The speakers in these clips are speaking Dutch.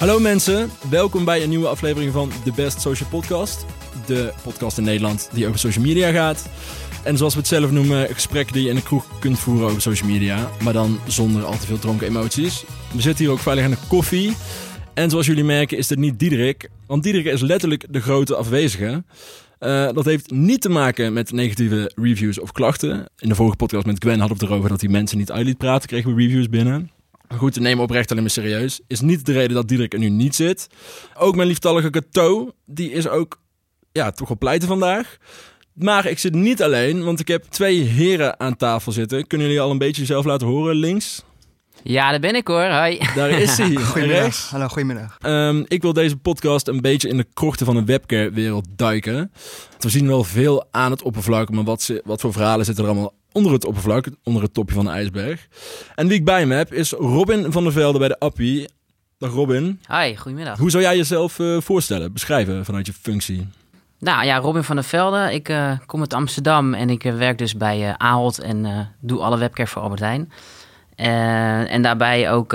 Hallo mensen, welkom bij een nieuwe aflevering van The Best Social Podcast. De podcast in Nederland die over social media gaat. En zoals we het zelf noemen, gesprekken die je in de kroeg kunt voeren over social media. Maar dan zonder al te veel dronken emoties. We zitten hier ook veilig aan de koffie. En zoals jullie merken is dit niet Diederik. Want Diederik is letterlijk de grote afwezige. Uh, dat heeft niet te maken met negatieve reviews of klachten. In de vorige podcast met Gwen hadden we het erover dat hij mensen niet uit liet praten. Kregen we reviews binnen. Goed, te nemen oprecht alleen maar serieus. Is niet de reden dat Diederik er nu niet zit. Ook mijn lieftallige Kato, die is ook ja, toch wel pleiten vandaag. Maar ik zit niet alleen, want ik heb twee heren aan tafel zitten. Kunnen jullie al een beetje jezelf laten horen links? Ja, daar ben ik hoor. Hoi. Daar is hij. Goedemiddag. Hallo, goedemiddag. Um, ik wil deze podcast een beetje in de krochten van de webcare-wereld duiken. We zien wel veel aan het oppervlak, maar wat, ze, wat voor verhalen zitten er allemaal onder het oppervlak, onder het topje van de ijsberg. En wie ik bij me heb is Robin van der Velde bij de Appie. Dag Robin. Hi, goedemiddag. Hoe zou jij jezelf uh, voorstellen, beschrijven vanuit je functie? Nou ja, Robin van der Velde. Ik uh, kom uit Amsterdam en ik uh, werk dus bij Ahold en doe alle webcare voor Albert Heijn. en daarbij ook,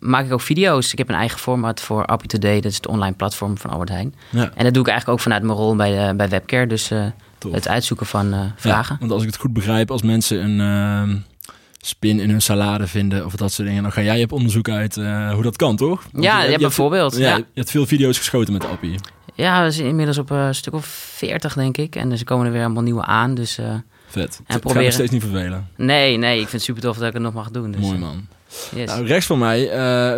maak ik ook video's. Ik heb een eigen format voor Appie Today, dat is het online platform van Albert Heijn. Ja. En dat doe ik eigenlijk ook vanuit mijn rol bij, bij webcare. Dus het uitzoeken van uh, vragen. want als ik het goed begrijp, als mensen een uh, spin in hun salade vinden of dat soort dingen, dan ga jij op onderzoek uit uh, hoe dat kan, toch? Want ja, je, je bijvoorbeeld. Ja, Je hebt veel video's geschoten met Appie. Ja, we zijn inmiddels op een stuk of 40, denk ik. En er komen er weer allemaal nieuwe aan. Dus, Vet. En proberen... gaat steeds niet vervelen. Nee, nee. Ik vind het super tof dat ik het nog mag doen. Dus, Mooi man. Yes. Nou, rechts van mij,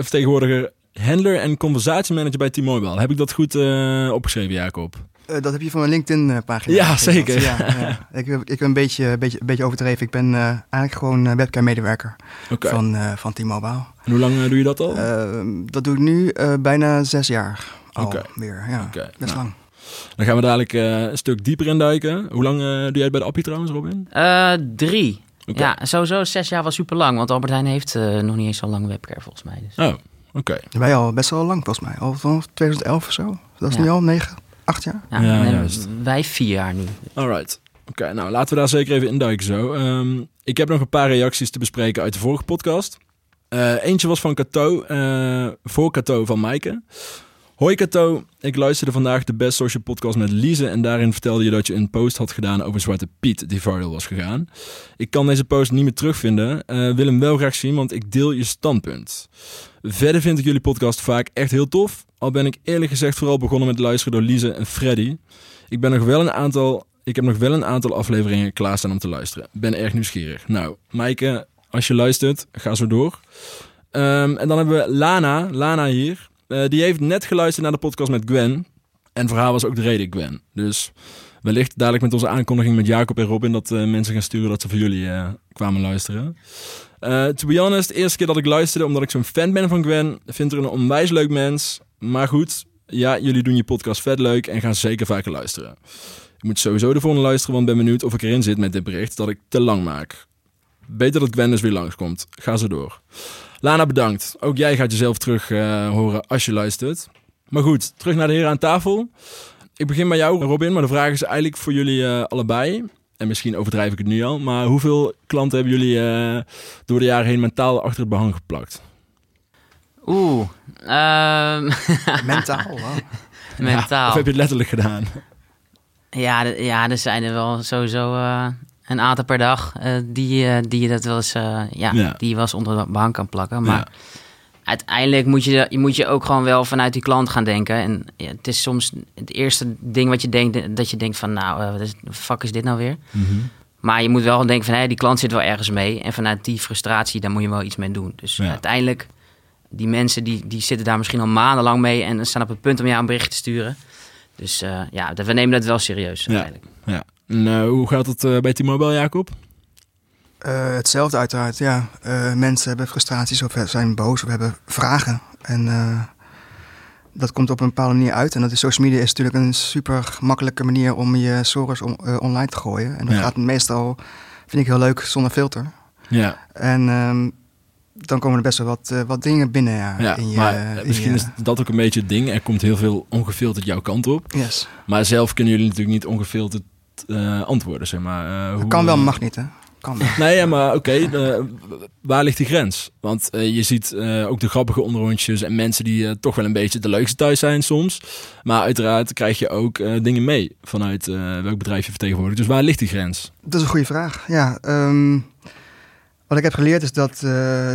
vertegenwoordiger handler en conversatiemanager bij T-Mobile. Heb ik dat goed opgeschreven, Jacob? Uh, dat heb je van mijn LinkedIn-pagina. Ja, zeker. Ja, ja. Ik, ik ben een beetje, beetje, beetje overdreven. Ik ben uh, eigenlijk gewoon uh, webcam-medewerker okay. van, van T-Mobile. En hoe lang doe je dat al? dat doe ik nu bijna zes jaar alweer. Okay. Ja, okay. best nou. lang. Dan gaan we dadelijk een stuk dieper induiken. Hoe lang doe jij bij de Appie trouwens, Robin? drie. Ja, sowieso zes jaar was super lang. Want Albert Heijn heeft nog niet eens zo lang webcare volgens mij. Dus. Oh, oké. Wij al best wel lang volgens mij. Al van 2011 of zo. Dat is ja. nu al negen, acht jaar? Ja, ja juist. Wij vier jaar nu. Alright. Oké, nou laten we daar zeker even induiken zo. Um, ik heb nog een paar reacties te bespreken uit de vorige podcast. Uh, eentje was van Kato, uh, voor Kato van Maaike. Hoi Kato, ik luisterde vandaag de Best Social Podcast met Lise en daarin vertelde je dat je een post had gedaan over Zwarte Piet die viral was gegaan. Ik kan deze post niet meer terugvinden, uh, wil hem wel graag zien, want ik deel je standpunt. Verder vind ik jullie podcast vaak echt heel tof, al ben ik eerlijk gezegd vooral begonnen met luisteren door Lise en Freddy. Ik, ben nog wel een aantal, ik heb nog wel een aantal afleveringen klaarstaan om te luisteren. Ben erg nieuwsgierig. Nou, Maaike, als je luistert, ga zo door. Um, en dan hebben we Lana, Lana hier. Uh, die heeft net geluisterd naar de podcast met Gwen. En voor haar was ook de reden Gwen. Dus wellicht dadelijk met onze aankondiging met Jacob en Robin... dat uh, mensen gaan sturen dat ze voor jullie uh, kwamen luisteren. to be honest, de eerste keer dat ik luisterde... omdat ik zo'n fan ben van Gwen... vind er een onwijs leuk mens. Maar goed, ja, jullie doen je podcast vet leuk... en gaan zeker vaker luisteren. Ik moet sowieso volgende luisteren... want ben benieuwd of ik erin zit met dit bericht... dat ik te lang maak. Beter dat Gwen dus weer langskomt. Ga zo door. Lana, bedankt. Ook jij gaat jezelf terug uh, horen als je luistert. Maar goed, terug naar de heren aan tafel. Ik begin bij jou, Robin, maar de vraag is eigenlijk voor jullie uh, allebei. En misschien overdrijf ik het nu al, maar hoeveel klanten hebben jullie uh, door de jaren heen mentaal achter het behang geplakt? Oeh. Um... Mentaal, Mentaal. of heb je het letterlijk gedaan? Ja, ja er zijn er wel sowieso een aantal per dag uh, die, uh, die je dat wel eens, uh, ja, ja, die je eens onder de bank kan plakken. Maar ja. uiteindelijk moet je, je moet je ook gewoon wel vanuit die klant gaan denken. En ja, het is soms het eerste ding wat je denkt, dat je denkt van nou, wat fuck is dit nou weer? Mm -hmm. Maar je moet wel denken van hé, die klant zit wel ergens mee. En vanuit die frustratie, daar moet je wel iets mee doen. Dus uiteindelijk, die mensen die, die zitten daar misschien al maandenlang mee en staan op het punt om jou een bericht te sturen. Dus ja, we nemen dat wel serieus uiteindelijk. Ja. En uh, hoe gaat het uh, bij T-Mobile, Jacob? Uh, hetzelfde uiteraard, ja. mensen hebben frustraties of zijn boos of hebben vragen. En dat komt op een bepaalde manier uit. En dat is social media is natuurlijk een super gemakkelijke manier om je on, online te gooien. En dat ja. gaat meestal, vind ik heel leuk, zonder filter. Ja. En um, dan komen er best wel wat, wat dingen binnen. Ja, ja in je, maar misschien je... is dat ook een beetje het ding. Er komt heel veel ongefilterd jouw kant op. Yes. Maar zelf kunnen jullie natuurlijk niet ongefilterd uh, antwoorden, zeg maar. Uh, hoe, kan wel, mag niet, hè? kan. Nee, ja, maar oké, waar ligt die grens? Want je ziet ook de grappige onderrondjes en mensen die toch wel een beetje de leukste thuis zijn soms. Maar uiteraard krijg je ook dingen mee vanuit welk bedrijf je vertegenwoordigt. Dus waar ligt die grens? Dat is een goede vraag. Ja, ehm, wat ik heb geleerd is dat,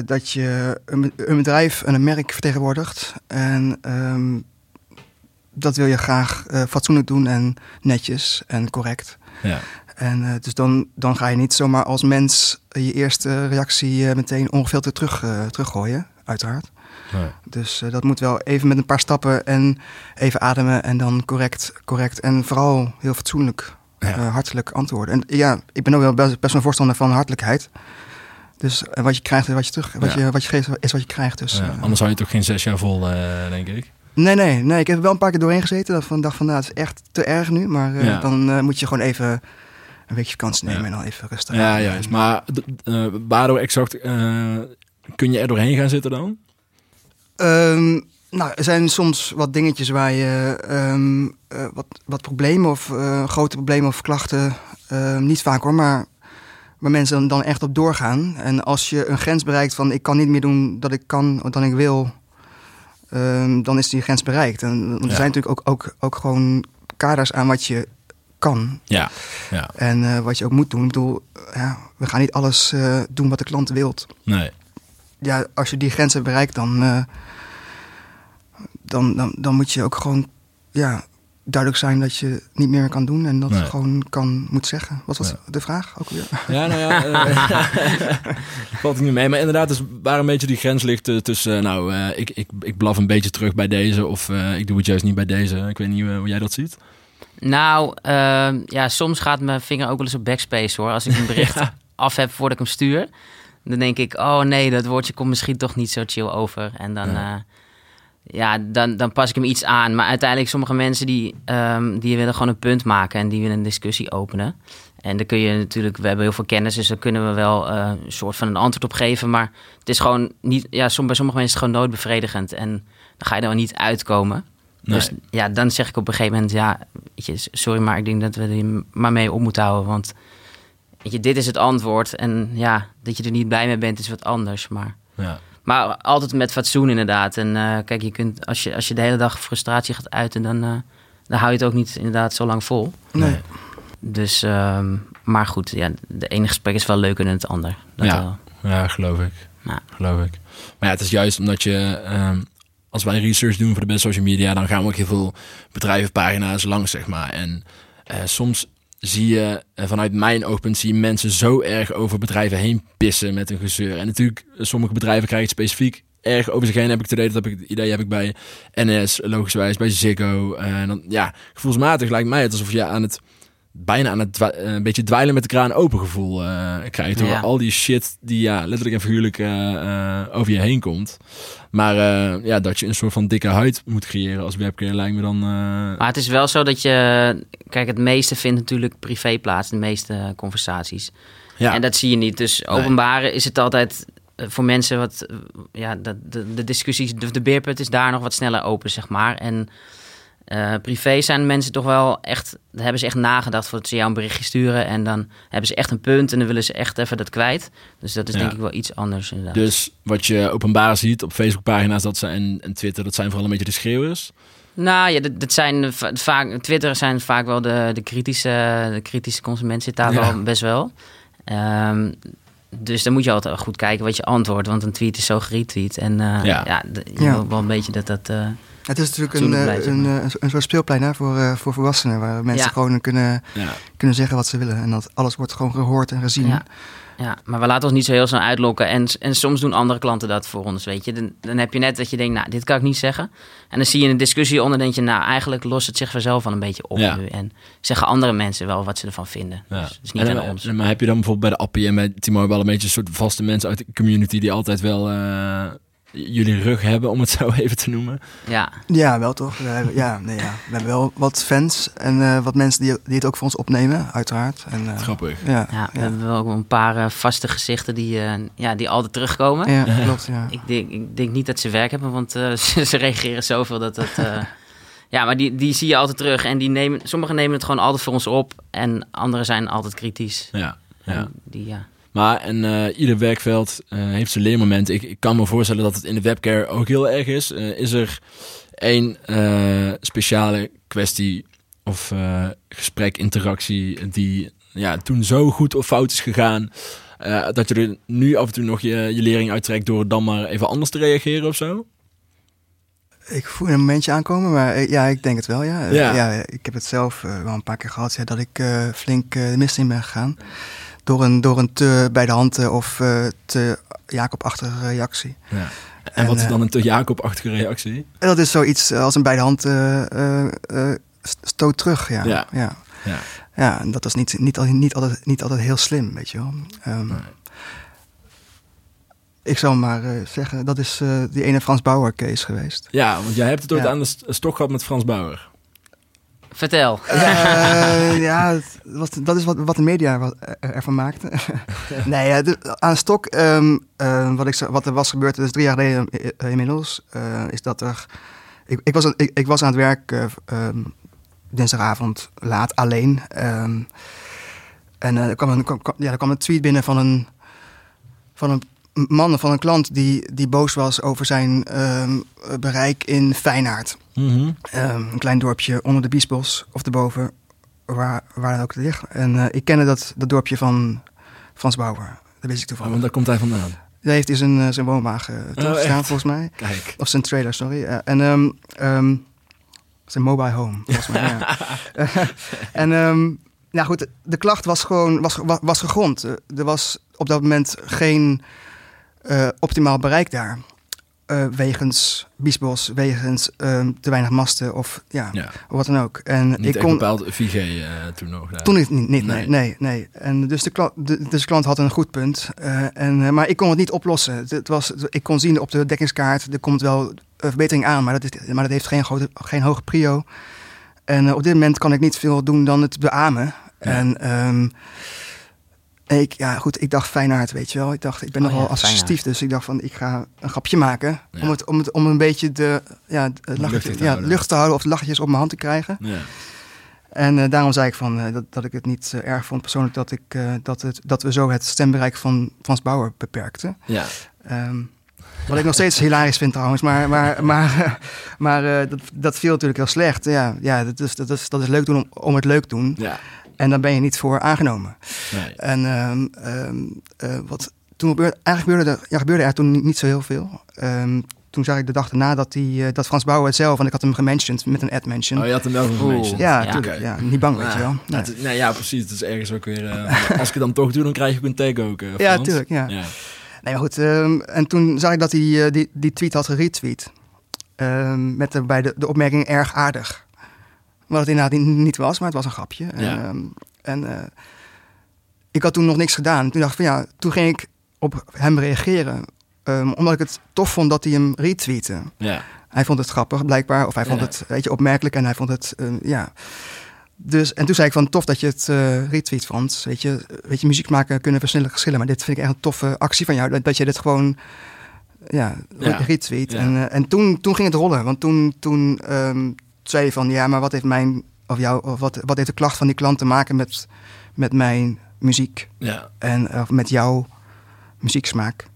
dat je een, een, bedrijf en een merk vertegenwoordigt. En um, dat wil je graag uh, fatsoenlijk doen en netjes en correct. Ja. En uh, dus dan, dan ga je niet zomaar als mens je eerste reactie uh, meteen ongefilterd terug, teruggooien, uiteraard. Nee. Dus dat moet wel even met een paar stappen en even ademen en dan correct, correct en vooral heel fatsoenlijk, ja. hartelijk antwoorden. En ja, ik ben ook wel best, best een voorstander van hartelijkheid. Dus wat je krijgt is wat je terug, wat, je, wat je geeft is wat je krijgt. Dus, anders zou je toch geen zes jaar vol, denk ik. Nee, nee, nee. Ik heb er wel een paar keer doorheen gezeten. Dat van dacht van, nou, het is echt te erg nu. Maar uh, dan uh, moet je gewoon even een weekje vakantie nemen ja. en dan even rustig. Ja, juist. Maar uh, waardoor exact kun je er doorheen gaan zitten dan? Um, nou, er zijn soms wat dingetjes waar je um, wat, wat problemen of grote problemen of klachten, ehm, niet vaak hoor, maar waar mensen dan, dan echt op doorgaan. En als je een grens bereikt van ik kan niet meer doen dat ik kan, dan ik wil, um, dan is die grens bereikt. En er zijn natuurlijk ook, ook, ook gewoon kaders aan wat je kan. Ja. ja. En uh, wat je ook moet doen. Ik bedoel, ja, we gaan niet alles uh, doen wat de klant wilt. Nee. Ja, als je die grens hebt bereikt, dan, uh, dan, dan, dan moet je ook gewoon ja, duidelijk zijn dat je niet meer kan doen en dat nee. gewoon kan moet zeggen. Wat was de vraag ook weer? Ja, nou ja, uh, valt ik niet mee. Maar inderdaad, dus waar een beetje die grens ligt uh, tussen, uh, nou, ik, ik, ik blaf een beetje terug bij deze of ik doe het juist niet bij deze. Ik weet niet hoe jij dat ziet. Nou, ehm, ja, soms gaat mijn vinger ook wel eens op backspace hoor. Als ik een bericht af heb voordat ik hem stuur, dan denk ik, oh nee, dat woordje komt misschien toch niet zo chill over. En dan... Ja ja, dan, dan pas ik hem iets aan. Maar uiteindelijk, sommige mensen die, um, die willen gewoon een punt maken en die willen een discussie openen. En dan kun je natuurlijk, we hebben heel veel kennis, dus daar kunnen we wel uh, een soort van een antwoord op geven. Maar het is gewoon niet, ja, som, bij sommige mensen is het gewoon nooit bevredigend. En dan ga je er wel niet uitkomen. Dus ja, dan zeg ik op een gegeven moment, ja, weet je, sorry, maar ik denk dat we er maar mee op moeten houden. Want weet je, dit is het antwoord. En ja, dat je er niet blij mee bent, is wat anders. Maar ja. Maar altijd met fatsoen inderdaad. En uh, kijk, je kunt, als, je, als je de hele dag frustratie gaat uiten, dan, uh, dan hou je het ook niet inderdaad zo lang vol. Nee. Dus, um, maar goed, ja, de ene gesprek is wel leuker dan het ander. Dat ja. Wel. ja, geloof ik. Ja. Geloof ik. Maar ja, het is juist omdat je, um, als wij research doen voor de best social media, dan gaan we ook heel veel bedrijvenpagina's langs, zeg maar. En uh, soms zie je, eh, vanuit mijn oogpunt, zie mensen zo erg over bedrijven heen pissen met een gezeur. En natuurlijk, sommige bedrijven krijgen het specifiek erg over zich heen, heb ik te idee. Dat heb ik, idee heb ik bij NS, logischwijs, bij Ziggo. En eh, dan, ja, gevoelsmatig lijkt mij het alsof je aan het bijna aan het eh, een beetje dweilen met de kraan open gevoel uh, krijgt. Door al die shit die ja, letterlijk en figuurlijk uh, over je heen komt. Maar ja, dat je een soort van dikke huid moet creëren als webcam lijkt me dan... Maar het is wel zo dat je... Kijk, het meeste vindt natuurlijk privé plaats. De meeste conversaties. Ja. En dat zie je niet. Dus openbare is het altijd voor mensen wat... Ja, de, de, de discussies, de, de beerput is daar nog wat sneller open, zeg maar. En uh, privé zijn mensen toch wel echt, hebben ze echt nagedacht voordat ze jou een berichtje sturen. En dan hebben ze echt een punt en dan willen ze echt even dat kwijt. Dus dat is denk ik wel iets anders inderdaad. Dus wat je openbaar ziet op Facebookpagina's dat zijn, en Twitter, dat zijn vooral een beetje de schreeuwers? Nou ja, dat, dat zijn vaak, Twitter zijn vaak wel de, de, kritische, de kritische consument zit daar wel best wel. Um, dus dan moet je altijd goed kijken wat je antwoordt, want een tweet is zo geretweet. En uh, ja. ja, je wil wel een beetje dat dat... Uh, het is natuurlijk een, eh, een, een, een, soort speelplein hè, voor, uh, voor volwassenen, waar mensen gewoon kunnen, kunnen zeggen wat ze willen. En dat alles wordt gewoon gehoord en gezien. Ja. Ja, maar we laten ons niet zo heel snel uitlokken. En, en soms doen andere klanten dat voor ons, weet je. Dan, dan heb je net dat je denkt, nou, dit kan ik niet zeggen. En dan zie je een discussie onder, denk je, nou, eigenlijk lost het zich vanzelf al een beetje op nu. En zeggen andere mensen wel wat ze ervan vinden. Ja. Dus, dus niet aan ons. Maar heb je dan bijvoorbeeld bij de Appie en bij Timo wel een beetje een soort vaste mensen uit de community die altijd wel... Uh jullie rug hebben, om het zo even te noemen. Ja, ja wel toch? We hebben, ja, nee, ja. we hebben wel wat fans en uh, wat mensen die, die het ook voor ons opnemen, uiteraard. En, uh, Grappig. Ja, ja, we hebben wel ook een paar uh, vaste gezichten die, ja, die altijd terugkomen. Ja, klopt. Ja. Ik, denk, ik denk niet dat ze werk hebben, want ze, ze, reageren zoveel dat dat... ja, maar die, die zie je altijd terug. En die nemen, sommigen nemen het gewoon altijd voor ons op. En anderen zijn altijd kritisch. Ja, ja. die, ja. Maar en ieder werkveld heeft zijn leermomenten. Ik, ik, kan me voorstellen dat het in de webcare ook heel erg is. is er één speciale kwestie of gesprek, interactie die ja, toen zo goed of fout is gegaan... dat je er nu af en toe nog je, je lering uittrekt door dan maar even anders te reageren of zo? Ik voel een momentje aankomen, maar eh, ja, ik denk het wel, ja. ja. ik heb het zelf uh, wel een paar keer gehad, ja, dat ik uh, flink de mist in ben gegaan. Door een, door een te bij de hand of te Jacob-achtige reactie. Ja. En, wat is dan een te Jacob-achtige reactie? Dat is zoiets als een bij de hand stoot terug, ja. Ja. ja. ja. en dat is niet, niet, niet, altijd, niet altijd heel slim, weet je wel. Um, ik zou maar uh, zeggen, dat is uh, die ene Frans Bauer case geweest. Ja, want jij hebt het ooit aan de stok gehad met Frans Bauer. Vertel. Uh, ja, wat, dat is wat, wat de media ervan maakte. nee, de, aan stok, um, wat, ik, wat er was gebeurd, dus drie jaar geleden inmiddels, is dat er... Ik, ik, was, ik, ik was aan het werk um, dinsdagavond laat, alleen. Um, en er, kwam een, kwam, ja, er kwam een tweet binnen van een, van een man van een klant die, die boos was over zijn bereik in Feyenaard. Mm een klein dorpje onder de Biesbos of erboven, waar, waar dan ook ligt. En uh, ik kende dat, dat dorpje van Frans Bauer. Dat wist ik toevallig. Oh, want daar komt hij vandaan? Daar heeft hij zijn, uh, zijn woonwagen uh, staan, volgens mij. Kijk. Of zijn trailer, sorry. en um, um, zijn mobile home, volgens mij. ja. en nou goed, de klacht was gewoon was, was, was gegrond. Er was op dat moment geen optimaal bereik daar. Uh, wegens biesbos, wegens uh, te weinig masten of ja, wat dan ook. En niet ik kon bepaald 4G uh, toen nog. Daar. Toen niet, niet, nee. nee. nee, En dus de klant, de, dus de klant had een goed punt. en, maar ik kon het niet oplossen. Het was, ik kon zien op de dekkingskaart, er komt wel verbetering aan, maar dat, is, maar dat heeft geen, grote, geen hoge prio. En op dit moment kan ik niet veel doen dan het beamen. Ja. En um, ik, ja, goed, ik dacht Feyenoord, weet je wel. Ik dacht, ik ben oh, nogal ja, associatief, dus ik dacht van, ik ga een grapje maken. Om, het, om, het, om een beetje de, ja, de lucht, te ja, lucht te houden of lachjes op mijn hand te krijgen. Ja. En uh, daarom zei ik van, uh, dat, dat ik het niet uh, erg vond persoonlijk dat, ik, dat, het, dat we zo het stembereik van Frans Bauer beperkten. Ja. Um, wat ik nog steeds hilarisch vind trouwens, maar, maar, maar, maar dat, dat viel natuurlijk heel slecht. Ja, ja dat, is, dat, is, dat is leuk doen om, om het leuk te doen. Ja. En daar ben je niet voor aangenomen. Nee. En um, um, uh, wat toen gebeurde, eigenlijk gebeurde er, ja, gebeurde er toen niet, niet zo heel veel. Um, toen zag ik de dag erna dat, die, uh, dat Frans Bauer zelf, want ik had hem gementioned met een ad mention. Oh, je had hem wel? Ja, ja. Okay. ja, niet bang, weet je wel. Ja. Het, nee, ja, precies. Het is ergens ook weer, uh, als ik het dan toch doe, dan krijg ook een tag ook, uh, Ja, tuurlijk, ja. ja. Nee, maar goed. Um, en toen zag ik dat hij die, die tweet had geretweet. Um, met daarbij de, de opmerking erg aardig. Wat het inderdaad niet, niet was, maar het was een grapje. Ja. En, en uh, ik had toen nog niks gedaan. Toen dacht ik van ja, toen ging ik op hem reageren. Um, omdat ik het tof vond dat hij hem retweette. Ja. Hij vond het grappig, blijkbaar. Of hij vond het weet je, opmerkelijk en hij vond het, uh, ja. Dus, en toen zei ik van tof dat je het uh, retweet, Frans. Weet je, weet je, muziek maken kunnen verschillende geschillen. Maar dit vind ik echt een toffe actie van jou. Dat, dat je dit gewoon ja, ja. retweet. Ja. En, uh, en toen, toen ging het rollen. Want toen, toen um, je van ja, maar wat heeft mijn of jou, of wat, wat heeft de klacht van die klant te maken met, met mijn muziek? Ja. En of met jouw muzieksmaak.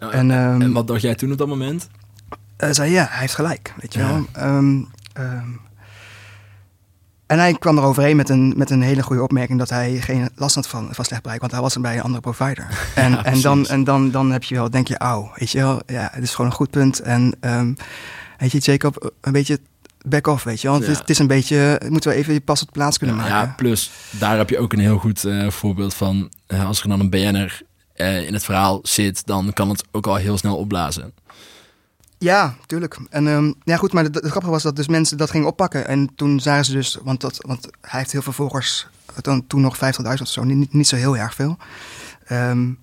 Nou, en, um, en, wat dacht jij toen op dat moment? Uh, zei ja, hij heeft gelijk, weet je ja. wel. Um, um, en hij kwam er overheen met een, met een hele goede opmerking dat hij geen last had van, van slecht bereik, want hij was er bij een andere provider. En, ja, en, dan, en dan, dan heb je wel, denk je, auw, weet je wel, ja, het is gewoon een goed punt. En weet je, Jacob, een beetje back off, weet je Want het, is een beetje, moeten we even pas op plaats kunnen maken. Ja, plus daar heb je ook een heel goed uh, voorbeeld van. Uh, als er dan een BN'er uh, in het verhaal zit, dan kan het ook al heel snel opblazen. Ja, tuurlijk. En um, ja, goed, maar het, het grappige was dat dus mensen dat gingen oppakken. En toen zagen ze dus, want, dat, want hij heeft heel veel volgers, dan toen nog 50.000 of zo, niet, niet zo heel erg veel. Um,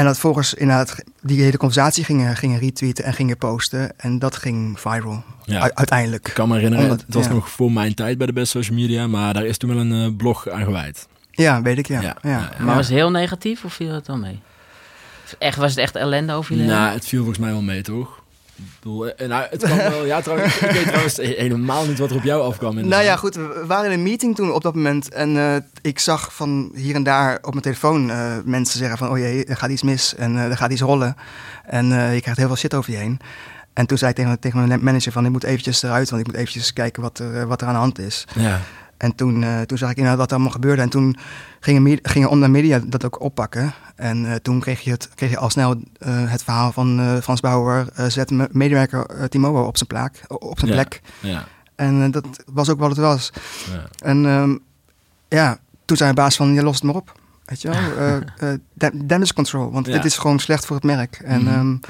en dat volgens inderdaad die hele conversatie gingen, gingen retweeten en gingen posten. En dat ging viral. Ja. uiteindelijk. Ik kan me herinneren, Omdat, het was nog voor mijn tijd bij de best social media. Maar daar is toen wel een uh, blog aan gewijd. Ja, weet ik, ja. ja. ja. Maar was het heel negatief of viel het dan mee? Echt, was het echt ellende over jullie? Nou, het viel volgens mij wel mee, toch? Bedoel, eh, nou, het kan wel. Ja, trouwens, ik weet trouwens helemaal niet wat er op jou afkwam. In nou ja, goed. We waren in een meeting toen op dat moment. En uh, ik zag van hier en daar op mijn telefoon uh, mensen zeggen van... oh jee, er gaat iets mis en uh, er gaat iets rollen. En je krijgt heel veel shit over je heen. En toen zei ik tegen, tegen mijn manager van... ik moet eventjes eruit, want ik moet eventjes kijken wat er, wat er aan de hand is. Ja. En toen, uh, toen zag ik inderdaad wat er allemaal gebeurde. En toen gingen, gingen online media dat ook oppakken. En uh, toen kreeg je, het, kreeg je al snel uh, het verhaal van Frans Bauer... zet medewerker Timo op zijn, plaak, op zijn ja. plek. Ja. En dat was ook wat het was. Ja. En um, ja, toen zei de baas van, je lost het maar op. Weet je wel? damage control, want dit is gewoon slecht voor het merk. En, Mhm. um,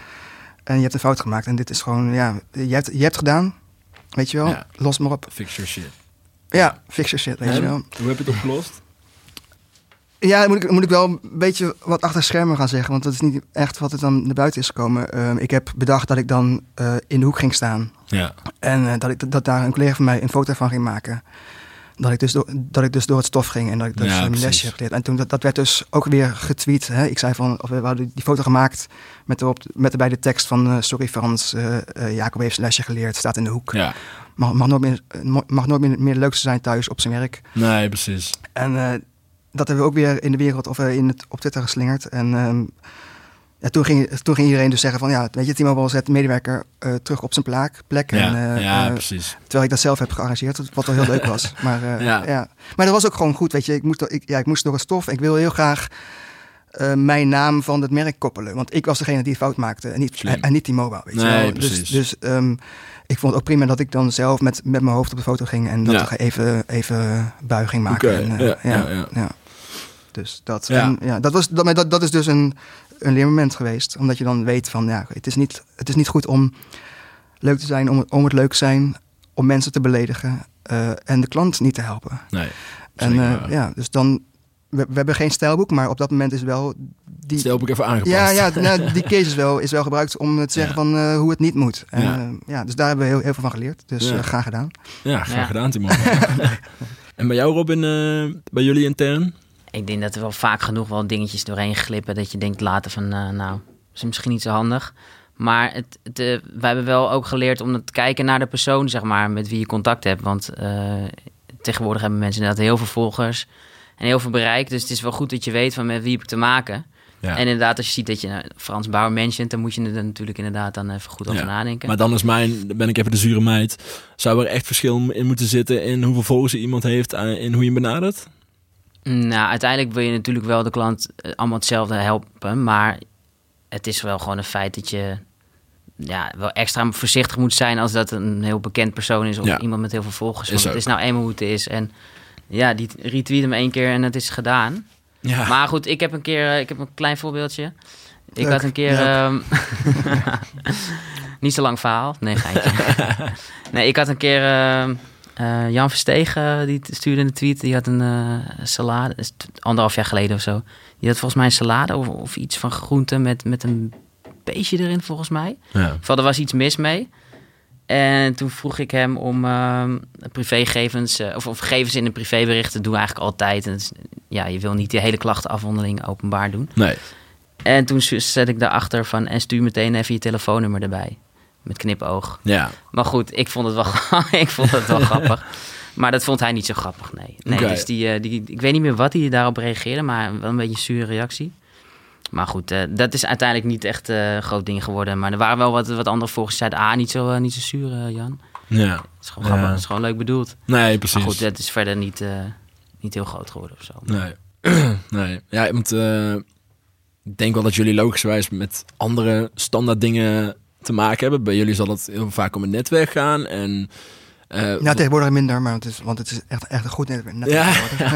en je hebt een fout gemaakt. En dit is gewoon, ja, je hebt, je hebt gedaan. Weet je wel? Los maar op. Fix your shit. Ja, fix your shit, weet je En? wel. Hoe heb je het opgelost? Ja, dan moet ik, moet ik wel een beetje wat achter schermen gaan zeggen. Want dat is niet echt wat er dan naar buiten is gekomen. Ehm, ik heb bedacht dat ik dan eh, in de hoek ging staan. Ja. En eh, dat, ik, dat daar een collega van mij een foto van ging maken. Dat ik dus door, dat ik dus door het stof ging en dat ik dus Ja, precies. lesje heb geleerd. En toen, dat, dat werd dus ook weer getweet. Hè? Ik zei van, of we hadden die foto gemaakt met, erop, met erbij de tekst van... eh, sorry Frans, eh, Jacob heeft zijn lesje geleerd, staat in de hoek. Ja. Mag, mag nooit, meer, mag nooit meer, meer leukste zijn thuis op zijn werk. Nee, precies. En dat hebben we ook weer in de wereld of in het, op Twitter geslingerd. En ja, toen, ging, toen ging iedereen dus zeggen van ja, weet je, T-Mobile zet medewerker eh, terug op zijn plaak, plek. Ja, En, eh, ja eh, precies. terwijl ik dat zelf heb gearrangeerd, wat wel heel leuk was. Maar, Ja. ja. maar dat was ook gewoon goed, weet je. Ik moest, ik, ja, ik moest door het stof. Ik wil heel graag mijn naam van het merk koppelen. Want ik was degene die het fout maakte en niet, Slim. en, en niet T-Mobile, weet je Nee, wel. precies. Dus, dus ehm, ik vond het ook prima dat ik dan zelf met, met mijn hoofd op de foto ging en dat Ja. ik even, even buiging maken. En, eh, ja, ja. Dus dat, Ja. en, ja, dat, was, dat, dat, dat is dus een, een leermoment geweest. Omdat je dan weet van, ja, het is niet, het is niet goed om leuk te zijn, om, om het leuk te zijn, om mensen te beledigen eh, en de klant niet te helpen. Nee. En eh, ja, dus dan, we, we hebben geen stijlboek, maar op dat moment is wel die... Stel heb ik even aangepast. Ja, ja nou, die case is wel, is wel gebruikt om te zeggen Ja. van eh, hoe het niet moet. En, Ja. dus daar hebben we heel, heel veel van geleerd. Dus Ja. graag gedaan. Ja, graag Ja. gedaan, Timo. en bij jou, Robin, eh, bij jullie intern? Ik denk dat er wel vaak genoeg wel dingetjes doorheen glippen. Dat je denkt later van, eh, nou, is misschien niet zo handig. Maar het, het, eh, wij hebben wel ook geleerd om te kijken naar de persoon, zeg maar, met wie je contact hebt. Want eh, tegenwoordig hebben mensen inderdaad heel veel volgers en heel veel bereik. Dus het is wel goed dat je weet van met wie heb ik te maken. Ja. En inderdaad, als je ziet dat je nou, Frans Bauer mentioned, dan moet je er natuurlijk inderdaad dan even goed over Ja, nadenken. Maar dan is mijn, dan ben ik even de zure meid. Zou er echt verschil in moeten zitten in hoeveel volgers iemand heeft en in hoe je hem benadert? Nou, uiteindelijk wil je natuurlijk wel de klant eh, allemaal hetzelfde helpen. Maar het is wel gewoon een feit dat je ja, wel extra voorzichtig moet zijn als dat een heel bekend persoon is of Ja. iemand met heel veel volgers. Want het is nou eenmaal hoe het is. En ja, die retweet hem één keer en het is gedaan. Ja. Maar goed, ik heb een keer, eh, ik heb een klein voorbeeldje. Ik Leuk. had een keer. Ehm, niet zo lang verhaal. Nee, geintje. nee, ik had een keer. ehm, eh, Jan Verstegen, die stuurde een tweet. Die had een eh, salade. anderhalf jaar geleden of zo. Die had volgens mij een salade of, of iets van groenten met, met een beestje erin, volgens mij. ja. Of er was iets mis mee. En toen vroeg ik hem om ehm privégegevens, eh, of, of gegevens in een privébericht te doen, eigenlijk altijd. En is- ja, je wil niet de hele klachtenafhandeling openbaar doen. Nee. En toen zet ik daarachter van, en stuur meteen even je telefoonnummer erbij. Met knipoog. Ja. Maar goed, ik vond het wel, ik vond het wel grappig. Maar dat vond hij niet zo grappig, nee. nee dus die, eh, die, ik weet niet meer wat hij daarop reageerde, maar wel een beetje een zure reactie. Maar goed, eh, dat is uiteindelijk niet echt eh, een groot ding geworden. Maar er waren wel wat, wat andere volgers die zeiden... ah, niet zo, niet zo zuur, Jan. Ja. Het is gewoon grappig, Ja. het is gewoon leuk bedoeld. Nee, precies. Maar goed, het is verder niet, niet heel groot geworden of zo. Nee. nee. Ja, want ik denk wel dat jullie logischerwijs met andere standaard dingen te maken hebben. Bij jullie zal het heel vaak om het netwerk gaan. En, eh, Nou, tegenwoordig minder, maar het is, want het is echt, echt een goed netwerk. netwerk Ja.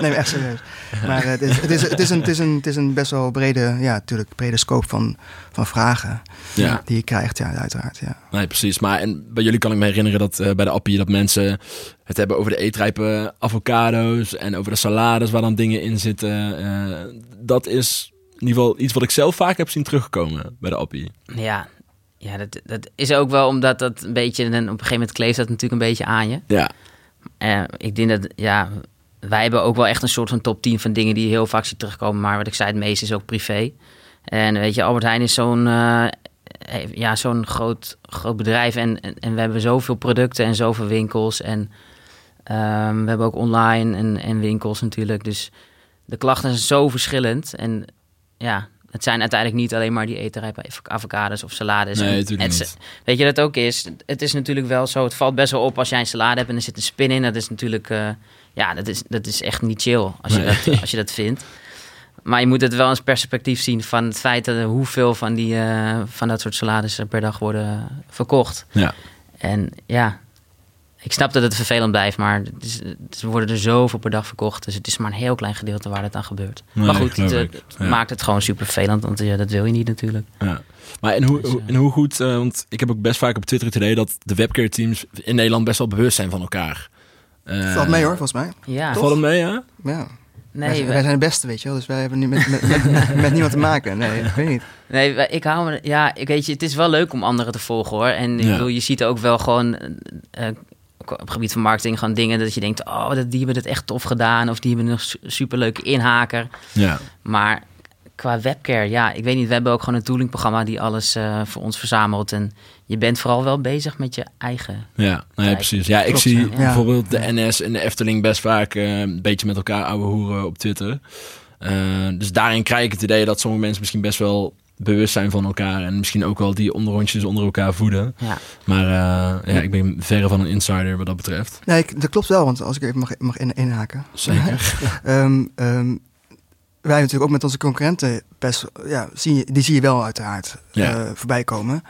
nee, maar echt serieus. Maar het is, het, is, het, is een, het, is een, het is een best wel brede, ja, natuurlijk, brede scope van, van vragen ja, die je krijgt, ja, uiteraard. Ja. nee, precies. Maar en bij jullie kan ik me herinneren dat eh, bij de appie dat mensen het hebben over de eetrijpe avocado's en over de salades waar dan dingen in zitten. Eh, dat is in ieder geval iets wat ik zelf vaak heb zien terugkomen bij de appie. Ja, ja dat, dat is ook wel omdat dat een beetje... En op een gegeven moment kleeft dat natuurlijk een beetje aan je. Ja, Eh, ik denk dat, ja, wij hebben ook wel echt een soort van top 10 van dingen die heel vaak ziet terugkomen. Maar wat ik zei, het meeste is ook privé. En weet je, Albert Heijn is zo'n, eh, ja, zo'n groot, groot bedrijf en, en, en, we hebben zoveel producten en zoveel winkels. En ehm, we hebben ook online en, en winkels natuurlijk. Dus de klachten zijn zo verschillend. En ja, het zijn uiteindelijk niet alleen maar die bij avocados of salades. Nee, natuurlijk niet. Weet je dat ook is? Het is natuurlijk wel zo, het valt best wel op als jij een salade hebt en er zit een spin in. Dat is natuurlijk, uh, ja, dat is, dat is echt niet chill als je, dat, als je dat vindt. Maar je moet het wel eens perspectief zien van het feit dat er hoeveel van, die, uh, van dat soort salades per dag worden verkocht. Ja. En ja, ik snap dat het vervelend blijft, maar er worden er zoveel per dag verkocht. Dus het is maar een heel klein gedeelte waar het aan gebeurt. maar goed, het, maakt het gewoon super vervelend, want ja, dat wil je niet natuurlijk. Ja. Maar en hoe, dus, en hoe goed, uh, want ik heb ook best vaak op Twitter het idee dat de webcare teams in Nederland best wel bewust zijn van elkaar. Uh, Valt mee hoor, volgens mij. Ja. Valt mee, ja? Ja. Nee, wij, zijn de beste, weet je wel. Dus wij hebben nu met, met, met, met, niemand te maken. Nee, ik weet niet. Nee, ik hou me... Ja, ik weet je, het is wel leuk om anderen te volgen, hoor. En ik bedoel, je ziet ook wel gewoon... Uh, op het gebied van marketing gewoon dingen dat je denkt... oh, die hebben het echt tof gedaan. Of die hebben een superleuke inhaker. Ja. Maar qua webcare, ja, ik weet niet. We hebben ook gewoon een toolingprogramma die alles uh, voor ons verzamelt. En je bent vooral wel bezig met je eigen. Ja, nou ja precies. Ja, ik zie bijvoorbeeld de NS en de Efteling best vaak uh, een beetje met elkaar ouwe hoeren op Twitter. Uh, dus daarin krijg ik het idee dat sommige mensen misschien best wel bewust zijn van elkaar en misschien ook wel die onderrondjes onder elkaar voeden. Ja. Maar uh, ja, ik ben verre van een insider wat dat betreft. Nee, dat klopt wel, want als ik even mag, mag in, inhaken. Zeker. um, um, wij natuurlijk ook met onze concurrenten best, ja, zie je, die zie je wel uiteraard ja. uh, voorbij komen.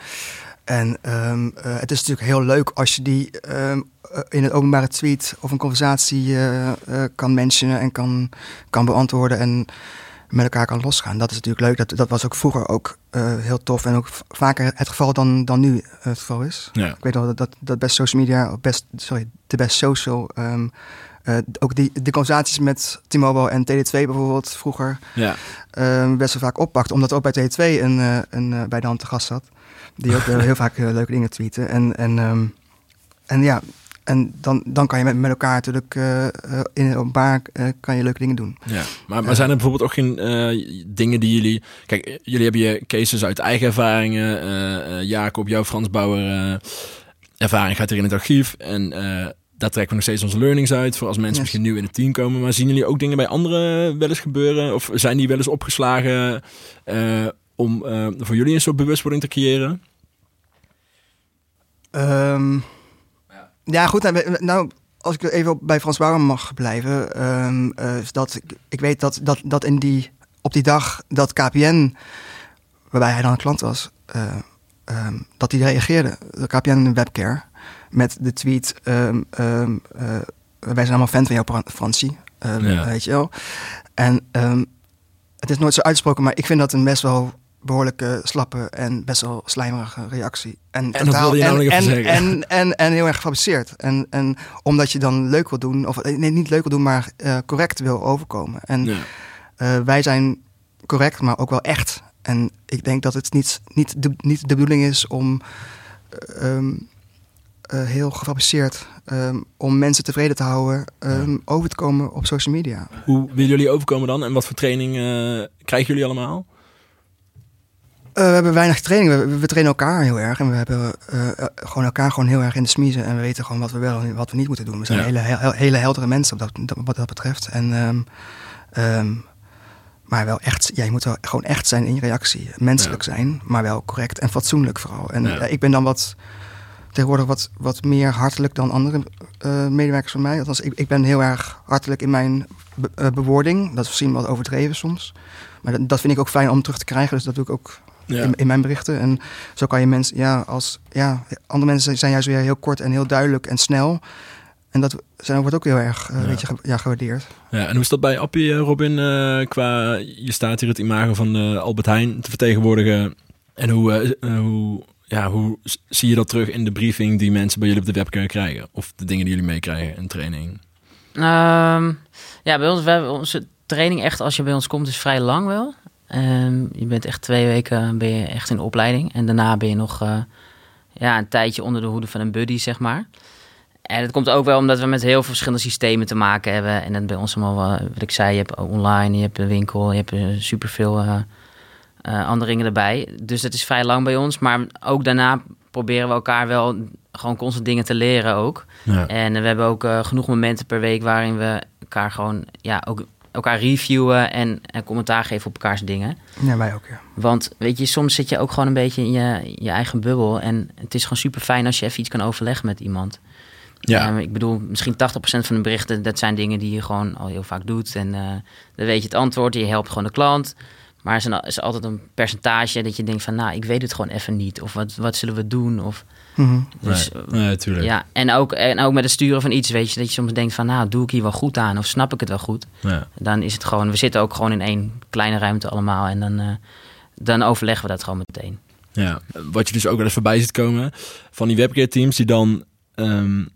En um, uh, het is natuurlijk heel leuk als je die um, in een openbare tweet of een conversatie uh, kan mentionen en kan, kan beantwoorden en met elkaar kan losgaan. Dat is natuurlijk leuk. Dat, dat was ook vroeger ook heel tof en ook vaker het geval dan, dan nu het geval is. Ja. Ik weet wel dat, dat, dat best social media, best, sorry, de best social um, uh, ook die, de conversaties met T-Mobile en TD2 bijvoorbeeld vroeger ja. uh, best wel vaak oppakt. Omdat ook bij TD2 een, uh, een bij de hand te gast zat. Die ook heel vaak leuke dingen tweeten. En, en, um, en ja, en dan, dan kan je met, met elkaar natuurlijk in een openbaar kan je leuke dingen doen. Ja, maar, maar zijn er bijvoorbeeld ook geen dingen die jullie... Kijk, jullie hebben je cases uit eigen ervaringen. Jacob, jouw Frans Bauer ervaring gaat er in het archief. En daar trekken we nog steeds onze learnings uit voor als mensen yes. misschien nieuw in het team komen. Maar zien jullie ook dingen bij anderen wel eens gebeuren? Of zijn die wel eens opgeslagen uh, om uh, voor jullie een soort bewustwording te creëren? Um, ja. goed. Nou, nou, als ik even bij Frans Bauer mag blijven. Um, uh, dat, ik, weet dat, dat, dat in die, op die dag dat KPN, waarbij hij dan een klant was, um, dat hij reageerde. De KPN Webcare met de tweet: um, um, uh, Wij zijn allemaal fan van jou, Francie. Um, ja. Weet je wel. En het is nooit zo uitgesproken, maar ik vind dat een best wel behoorlijke slappe en best wel slijmerige reactie. En, en totaal, je nou en, en, zeggen. En, en, en, heel erg gefabriceerd. En, en omdat je dan leuk wil doen, of nee, niet leuk wil doen, maar uh, correct wil overkomen. En ja. uh, wij zijn correct, maar ook wel echt. En ik denk dat het niet, niet, de, niet de bedoeling is om um, uh, heel gefabriceerd um, om mensen tevreden te houden, um, ja. over te komen op social media. Hoe willen jullie overkomen dan? En wat voor training krijgen jullie allemaal? Uh, we hebben weinig training. We, we, trainen elkaar heel erg. En we hebben gewoon elkaar gewoon heel erg in de smiezen. En we weten gewoon wat we wel en wat we niet moeten doen. We zijn ja. hele, hele, hele heldere mensen op dat, wat dat betreft. En, um, maar wel echt, ja, je moet wel gewoon echt zijn in je reactie. Menselijk ja. zijn, maar wel correct en fatsoenlijk vooral. En ik ben dan wat tegenwoordig wat, wat meer hartelijk dan andere uh, medewerkers van mij. Althans, ik, ik ben heel erg hartelijk in mijn be uh, bewoording. Dat is misschien wat overdreven soms. Maar dat, dat, vind ik ook fijn om terug te krijgen. Dus dat doe ik ook ja. in, in, mijn berichten. En zo kan je mensen, ja, als ja, andere mensen zijn juist weer heel kort en heel duidelijk en snel. En dat zijn, wordt ook heel erg uh, ja. Weet je, ja, gewaardeerd. Ja, en hoe is dat bij Appie, Robin? qua, je staat hier het imago van Albert Heijn te vertegenwoordigen. En hoe, hoe ja, hoe zie je dat terug in de briefing die mensen bij jullie op de webcam krijgen? Of de dingen die jullie meekrijgen in training? Um, ja, bij ons, we hebben onze training echt, als je bij ons komt, is vrij lang wel. Um, je bent echt twee weken ben je echt in de opleiding. En daarna ben je nog uh, ja, een tijdje onder de hoede van een buddy, zeg maar. En dat komt ook wel omdat we met heel veel verschillende systemen te maken hebben. En dat bij ons allemaal, wat ik zei, je hebt online, je hebt een winkel, je hebt superveel... Uh, andere ringen erbij. Dus dat is vrij lang bij ons. Maar ook daarna proberen we elkaar wel gewoon constant dingen te leren ook. Ja. En we hebben ook genoeg momenten per week waarin we elkaar gewoon ja, ook elkaar reviewen en, en commentaar geven op elkaars dingen. Ja, wij ook, ja. Want weet je, soms zit je ook gewoon een beetje in je, je eigen bubbel. En het is gewoon super fijn als je even iets kan overleggen met iemand. Ja. Ik bedoel, misschien 80% van de berichten, dat zijn dingen die je gewoon al heel vaak doet. En uh, dan weet je het antwoord, je helpt gewoon de klant. Maar er is, altijd een percentage dat je denkt van, nou, ik weet het gewoon even niet. Of wat, wat zullen we doen? Of, mm dus, nee, nee, Ja, en ook, en ook met het sturen van iets, weet je, dat je soms denkt van, nou, doe ik hier wel goed aan? Of snap ik het wel goed? Ja. Dan is het gewoon, we zitten ook gewoon in één kleine ruimte allemaal. En dan, uh, dan overleggen we dat gewoon meteen. Ja, wat je dus ook wel eens voorbij ziet komen van die webcare teams die dan um,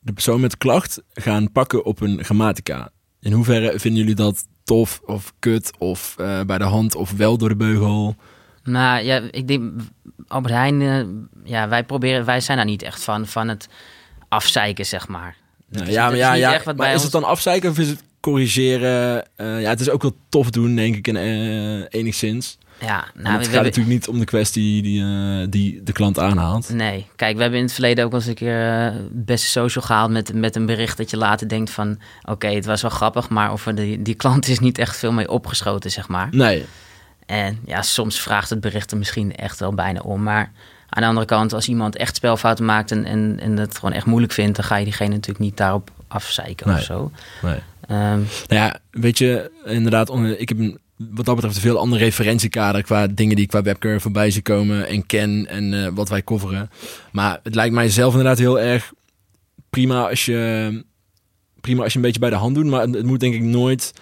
de persoon met de klacht gaan pakken op een grammatica. In hoeverre vinden jullie dat tof of kut of uh, bij de hand of wel door de beugel? Nou ja, ik denk Albert Heijn, uh, ja, wij proberen, wij zijn daar niet echt van, van het afzeiken, zeg maar. Nou, ja, maar, ja, ja, maar is het dan afzeiken of is het corrigeren? Uh, ja, het is ook wel tof doen, denk ik, in, enigszins. Ja, nou, het gaat natuurlijk niet om de kwestie die, uh, die de klant aanhaalt. Nee, kijk, we hebben in het verleden ook wel eens een keer uh, beste social gehaald met, met een bericht dat je later denkt van... oké, het was wel grappig, maar of die, die klant is niet echt veel mee opgeschoten, zeg maar. Nee. En ja, soms vraagt het bericht er misschien echt wel bijna om. Maar aan de andere kant, als iemand echt spelfouten maakt en, en, en dat gewoon echt moeilijk vindt... dan ga je diegene natuurlijk niet daarop afzeiken nee. of zo. Nee. Um, nou ja, weet je, inderdaad, ik heb een wat dat betreft een veel andere referentiekader qua dingen die ik qua webcare voorbij zie komen en ken en uh, wat wij coveren. Maar het lijkt mij zelf inderdaad heel erg prima als je prima als je een beetje bij de hand doet, maar het moet denk ik nooit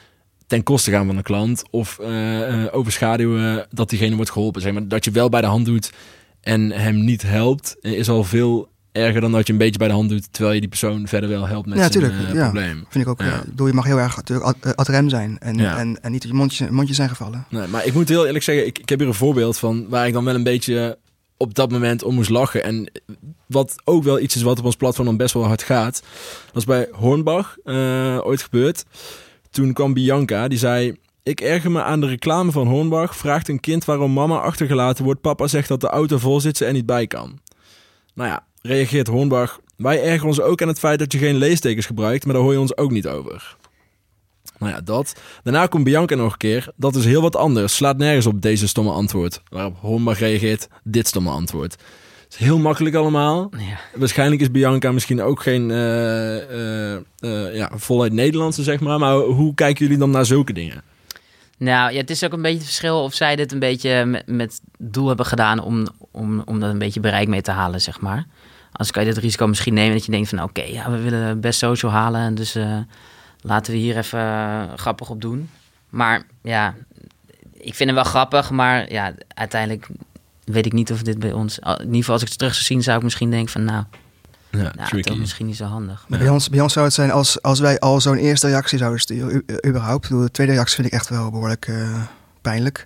ten koste gaan van de klant of uh, uh, overschaduwen dat diegene wordt geholpen. Zeg maar dat je wel bij de hand doet en hem niet helpt, is al veel erger dan dat je een beetje bij de hand doet, terwijl je die persoon verder wel helpt met ja, zijn tuurlijk, uh, ja, probleem. Vind ik ook. Ja. Doe, je mag heel erg ad, ad rem zijn en, ja. en, en niet je mondje, mondje zijn gevallen. Nee, maar ik moet heel eerlijk zeggen, ik, ik heb hier een voorbeeld van waar ik dan wel een beetje op dat moment om moest lachen. En wat ook wel iets is wat op ons platform dan best wel hard gaat. Dat was bij Hornbach uh, ooit gebeurd. Toen kwam Bianca, die zei... Ik erger me aan de reclame van Hornbach. Vraagt een kind waarom mama achtergelaten wordt. Papa zegt dat de auto vol zit ze er niet bij kan. Nou ja, reageert Hornbach. Wij ergeren ons ook aan het feit dat je geen leestekens gebruikt, maar daar hoor je ons ook niet over. Nou ja, dat. Daarna komt Bianca nog een keer. Dat is heel wat anders. Slaat nergens op deze stomme antwoord. Waarop Hornbach reageert, dit stomme antwoord. Het is heel makkelijk allemaal. Ja. Waarschijnlijk is Bianca misschien ook geen uh, uh, ja, voluit Nederlandse, zeg maar. Maar hoe kijken jullie dan naar zulke dingen? Nou, ja, het is ook een beetje het verschil of zij dit een beetje met, met doel hebben gedaan om, om, om dat een beetje bereik mee te halen, zeg maar. Als kan je dit risico misschien nemen dat je denkt van oké, okay, ja, we willen best social halen. En dus uh, laten we hier even uh, grappig op doen. Maar ja, ik vind het wel grappig, maar ja, uiteindelijk weet ik niet of dit bij ons... In ieder geval als ik het terug zou zien, zou ik misschien denken van nou... Ja, nou, dat is misschien niet zo handig. Maar bij, ons, bij ons zou het zijn als, als wij al zo'n eerste reactie zouden sturen, überhaupt. De tweede reactie vind ik echt wel behoorlijk uh, pijnlijk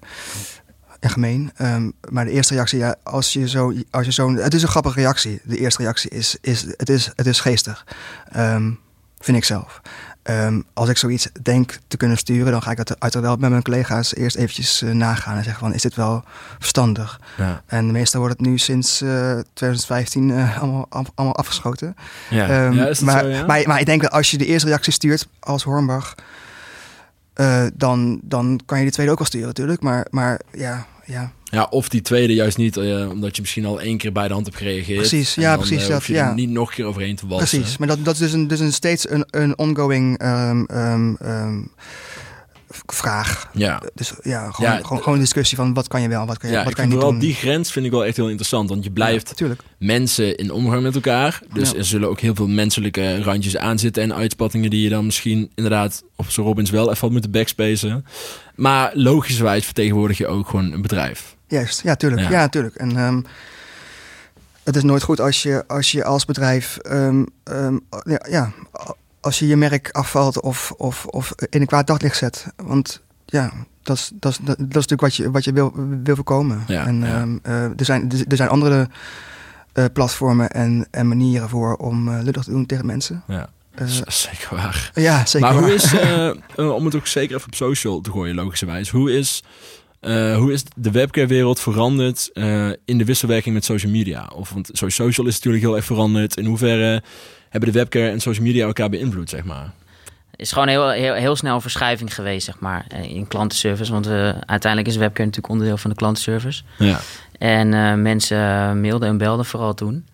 en gemeen. Um, maar de eerste reactie, ja, als je zo, als je zo, het is een grappige reactie. De eerste reactie is, is het is, het is geestig, um, vind ik zelf. Um, als ik zoiets denk te kunnen sturen, dan ga ik dat uiteraard wel met mijn collega's eerst eventjes uh, nagaan en zeggen van, is dit wel verstandig? Ja. En meestal wordt het nu sinds uh, 2015 uh, allemaal, allemaal afgeschoten. Ja. ja is maar, zo, ja? maar, maar ik denk dat als je de eerste reactie stuurt als Hornbach, uh, dan, dan kan je de tweede ook wel sturen natuurlijk. Maar, maar ja, ja. Ja, of die tweede juist niet, uh, omdat je misschien al één keer bij de hand hebt gereageerd. Precies, ja, dan, precies. Uh, dat, je ja. er niet nog een keer overheen te wassen. Precies, maar dat, dat is dus, een, dus een steeds een, een ongoing um, um, um, vraag. Ja. Dus ja, gewoon, ja, gewoon, discussie van wat kan je wel, wat kan je, ja, wat kan je niet vooral doen. die grens vind ik wel echt heel interessant, want je blijft ja, mensen in omgang met elkaar. Dus er zullen ook heel veel menselijke randjes aan zitten en uitspattingen die je dan misschien inderdaad op zo'n Robins wel even had moeten backspacen. Maar logischerwijs vertegenwoordig je ook gewoon een bedrijf. Juist, ja, tuurlijk. Ja. Ja, tuurlijk. En um, het is nooit goed als je als, je als bedrijf, um, um, ja, ja, als je je merk afvalt of, of, of in een kwaad daglicht zet. Want ja, dat is, dat is, dat is natuurlijk wat je, wat je wil, wil voorkomen. Ja, en ja. um, uh, er, zijn, er zijn andere uh, platformen en, en manieren voor om uh, lullig te doen tegen mensen. Ja. Zeker waar. Ja, zeker maar waar. hoe is, om het ook zeker even op social te gooien, logischerwijs, hoe is hoe is de webcare-wereld veranderd in de wisselwerking met social media? Of, want social is natuurlijk heel erg veranderd. In hoeverre hebben de webcare en social media elkaar beïnvloed, zeg maar? is gewoon heel, heel, heel snel verschuiving geweest, zeg maar, in klantenservice. Want uiteindelijk is webcare natuurlijk onderdeel van de klantenservice. Ja. En mensen mailden en belden vooral toen.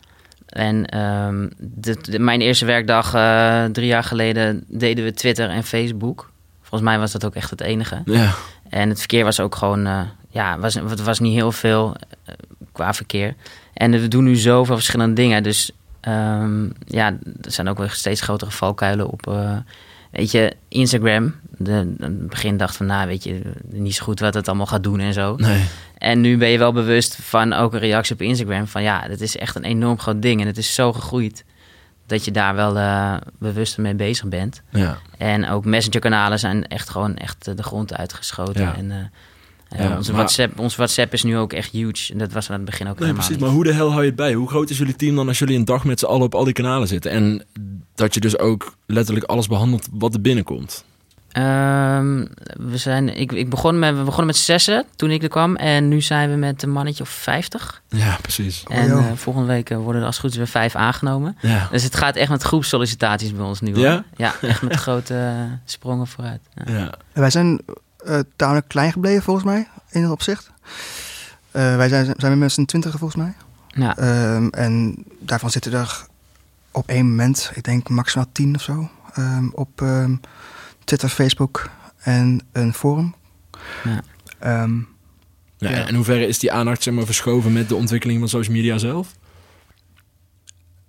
En um, de, mijn eerste werkdag uh, drie jaar geleden deden we Twitter en Facebook. Volgens mij was dat ook echt het enige. Ja. En het verkeer was ook gewoon, uh, ja, was, het was niet heel veel uh, qua verkeer. En we doen nu zoveel verschillende dingen. Dus um, ja, er zijn ook weer steeds grotere valkuilen op. weet je, Instagram. De, de begin dacht van, nou, weet je, niet zo goed wat het allemaal gaat doen en zo. Nee. En nu ben je wel bewust van ook een reactie op Instagram. Van ja, dat is echt een enorm groot ding. En het is zo gegroeid dat je daar wel uh, bewust mee bezig bent. Ja. En ook messengerkanalen zijn echt gewoon echt de grond uitgeschoten. Ja. En, uh, ja, onze, WhatsApp, onze WhatsApp is nu ook echt huge. En dat was aan het begin ook nee, precies, Maar hoe de hel hou je het bij? Hoe groot is jullie team dan als jullie een dag met z'n allen op al die kanalen zitten? En dat je dus ook letterlijk alles behandelt wat er binnenkomt. Um, we, zijn, ik, ik begon met, we begonnen met zessen toen ik er kwam. En nu zijn we met een mannetje of 50. Ja, precies. En uh, volgende week eh, worden er als het goed is weer vijf aangenomen. Ja. Dus het gaat echt met groepsollicitaties bij ons nu. Ja? Ja, echt met grote uh, sprongen vooruit. Ja. ja. Wij zijn uh, tamelijk klein gebleven volgens mij, in het opzicht. wij zijn, zijn met z'n twintig volgens mij. Ja. Um, en daarvan zitten er op één moment, ik denk maximaal tien of zo, um, op... Twitter, Facebook en een forum. Ja. Um, ja, ja. En in hoeverre is die aandacht zeg maar, verschoven met de ontwikkeling van social media zelf?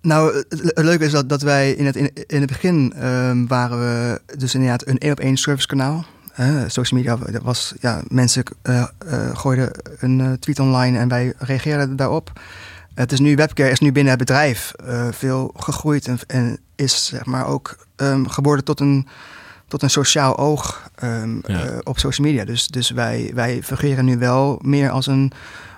Nou, het leuke is dat, dat wij in het, in, het begin um, waren we dus inderdaad een één op één servicekanaal. Uh, social media was, ja, mensen uh, uh, gooiden een uh, tweet online en wij reageerden daarop. Het is nu webcare is nu binnen het bedrijf veel gegroeid en, en, is zeg maar ook um, geworden tot een tot een sociaal oog um, op social media. Dus, dus wij, wij fungeren nu wel meer als een,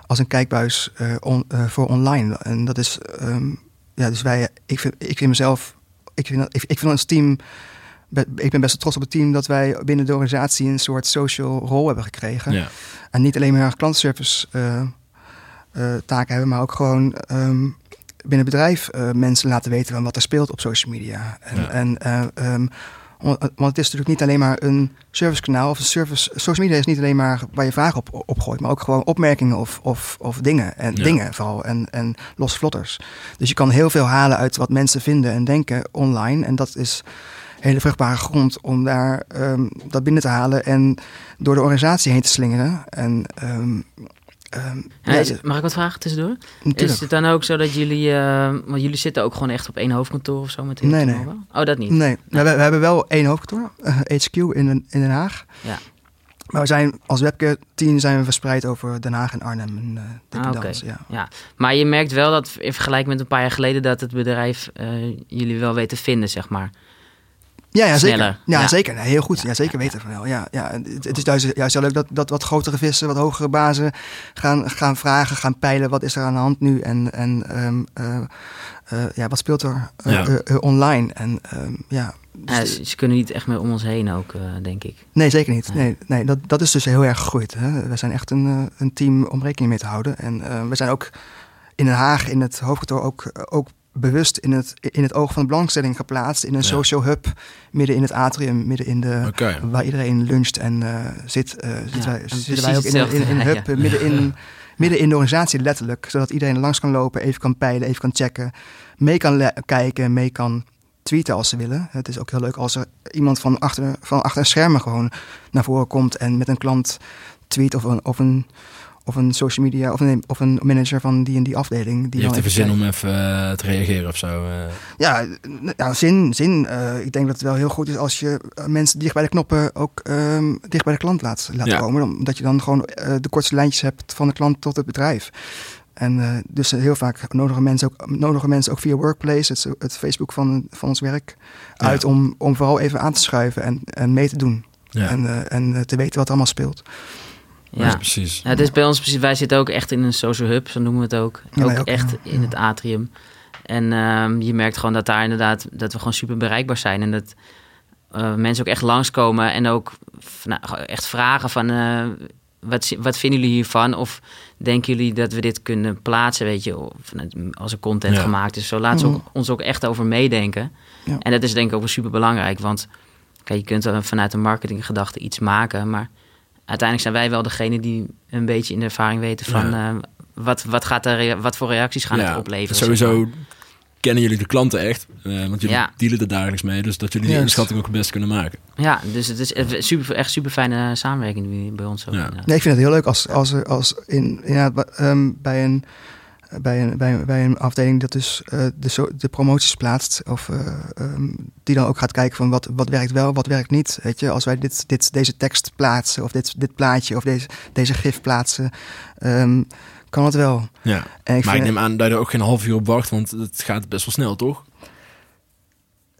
als een kijkbuis uh, voor online. En dat is, um, ja, dus wij, ik vind, ik vind mezelf, ik vind, ik, ik vind ons team, ik ben best wel trots op het team dat wij binnen de organisatie een soort social rol hebben gekregen. Ja. En niet alleen maar klantenservice taken hebben, maar ook gewoon um, binnen het bedrijf mensen laten weten van wat er speelt op social media. En, ja. en um, want het is natuurlijk niet alleen maar een servicekanaal of een service. Social media is niet alleen maar waar je vragen op, op gooit, maar ook gewoon opmerkingen of, of, of dingen. En dingen vooral. En, en los vlotters. Dus je kan heel veel halen uit wat mensen vinden en denken online. En dat is hele vruchtbare grond om daar um, dat binnen te halen en door de organisatie heen te slingeren. En um, Um, ja, mag ik wat vragen tussendoor? Natuurlijk. Is het dan ook zo dat jullie, uh, want jullie zitten ook gewoon echt op één hoofdkantoor of zo met Nee, nee. Oh, dat niet? Nee, we, we, hebben wel één hoofdkantoor, uh, eh, HQ in, in Den Haag. Ja. Maar we zijn als webcare team zijn we verspreid over Den Haag en Arnhem en uh, ah, okay. ja. ja. Maar je merkt wel dat in vergelijking met een paar jaar geleden dat het bedrijf jullie wel weet te vinden, zeg maar. Ja, ja zeker. Ja, zeker. Nee, heel goed. Ja, zeker weten van wel. Ja, ja. Het, is juist, juist heel leuk dat, dat wat grotere vissen, wat hogere bazen gaan, gaan vragen, gaan peilen. Wat is er aan de hand nu? En, en um, uh, uh, ja, wat speelt er uh, online? En um, ja, ze, kunnen niet echt meer om ons heen ook, denk ik. Nee, zeker niet. Nee, nee, dat, dat is dus heel erg gegroeid. Hè. We zijn echt een, een team om rekening mee te houden. En we zijn ook in Den Haag in het hoofdkantoor ook, ook bewust in het, in het oog van de belangstelling geplaatst. In een social hub, midden in het atrium, midden in de... Waar iedereen luncht en uh, zit. Uh, zitten, wij, zitten wij ook in, in, in, een hub, midden, in, midden in de organisatie letterlijk. Zodat iedereen langs kan lopen, even kan peilen, even kan checken. Mee kan kijken, mee kan tweeten als ze willen. Het is ook heel leuk als er iemand van achter, van achter schermen gewoon naar voren komt... en met een klant tweet of een... Of een of een social media of een, of een manager van die en die afdeling. Die, die heeft even zin om even uh, te reageren of zo. Uh. Ja, ja, zin. zin. Uh, ik denk dat het wel heel goed is als je mensen dicht bij de knoppen ook um, dicht bij de klant laat, laat ja. komen. Omdat je dan gewoon de kortste lijntjes hebt van de klant tot het bedrijf. En dus heel vaak nodigen mensen ook, nodigen mensen ook via Workplace, het, het Facebook van, van ons werk, uit om, om vooral even aan te schuiven en, en mee te doen. Ja. En, en te weten wat allemaal speelt. Ja, precies. Ja, het is bij ons precies. Wij zitten ook echt in een social hub, zo noemen we het ook. Ook, echt in het atrium. En um, je merkt gewoon dat daar inderdaad dat we gewoon super bereikbaar zijn en dat uh, mensen ook echt langskomen en ook nou, echt vragen van uh, wat, wat vinden jullie hiervan? Of denken jullie dat we dit kunnen plaatsen, weet je, of, als er content gemaakt is? Zo laat ze mhm. ons ook echt over meedenken. En dat is denk ik ook super belangrijk, want kijk, je kunt vanuit een marketinggedachte iets maken, maar uiteindelijk zijn wij wel degene die een beetje in de ervaring weten van uh, wat, wat, gaat er, wat voor reacties gaan het opleveren. Sowieso kennen jullie de klanten echt, uh, want jullie dealen er dagelijks mee, dus dat jullie die inschatting ook het best kunnen maken. Ja, dus het is super, echt super fijne samenwerking bij ons. Ook, ja. Nee, ik vind het heel leuk als, als, als in, inderdaad, um, bij een bij een, bij, bij een afdeling dat dus uh, de, de promoties plaatst. Of uh, um, die dan ook gaat kijken van wat, wat werkt wel, wat werkt niet. Weet je, als wij dit, dit, deze tekst plaatsen, of dit, dit plaatje, of deze, deze gif plaatsen, um, kan het wel. Ja, ik maar ik neem aan dat je er ook geen half uur op wacht, want het gaat best wel snel, toch?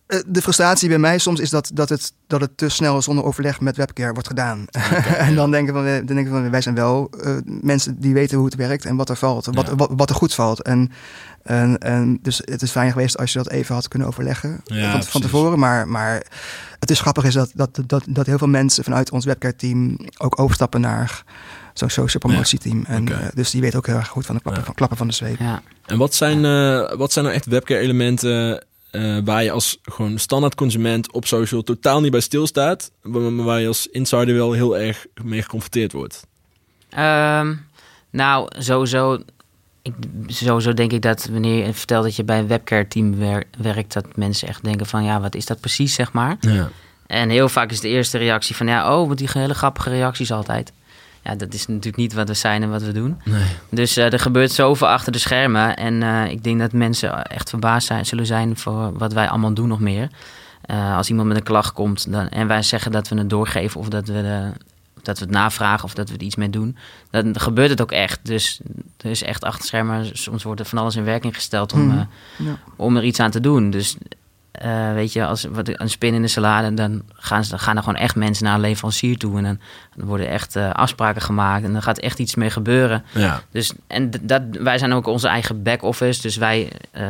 Eh, de frustratie bij mij soms is dat, dat, het, dat het te snel zonder overleg met webcare wordt gedaan. en dan denken, we, dan denken we, wij zijn wel uh, mensen die weten hoe het werkt en wat er valt, wat, wat, wat, er goed valt. En, en, en, dus het is fijn geweest als je dat even had kunnen overleggen ja, van, van, tevoren. Maar, maar het is grappig is dat, dat, dat, dat heel veel mensen vanuit ons webcare team ook overstappen naar zo'n social promotieteam. Ja, en, uh, dus die weet ook heel erg goed van de klappen, van, klappen van de zweep. Ja. En wat zijn, wat zijn nou echt webcare elementen uh, waar je als gewoon standaard consument op social totaal niet bij stilstaat, maar waar je als insider wel heel erg mee geconfronteerd wordt? Um, nou, sowieso, ik, sowieso denk ik dat wanneer je vertelt dat je bij een webcare team werkt, dat mensen echt denken van ja, wat is dat precies, zeg maar. Ja. En heel vaak is de eerste reactie van ja, oh, wat die hele grappige reacties altijd ja, dat is natuurlijk niet wat we zijn en wat we doen. Nee. Dus uh, er gebeurt zoveel achter de schermen. En uh, ik denk dat mensen echt verbaasd zijn, zullen zijn voor wat wij allemaal doen nog meer. Uh, als iemand met een klacht komt dan, en wij zeggen dat we het doorgeven of dat we, de, dat we het navragen of dat we er iets mee doen, dan gebeurt het ook echt. Dus er is echt achter schermen, soms wordt er van alles in werking gesteld om, mm. ja. om er iets aan te doen. Dus uh, weet je, als wat, een spin in de salade, dan gaan, ze, gaan er gewoon echt mensen naar een leverancier toe. En dan, dan worden echt uh, afspraken gemaakt en dan gaat echt iets mee gebeuren. Ja. Dus, en dat, wij zijn ook onze eigen back-office. Dus wij, uh,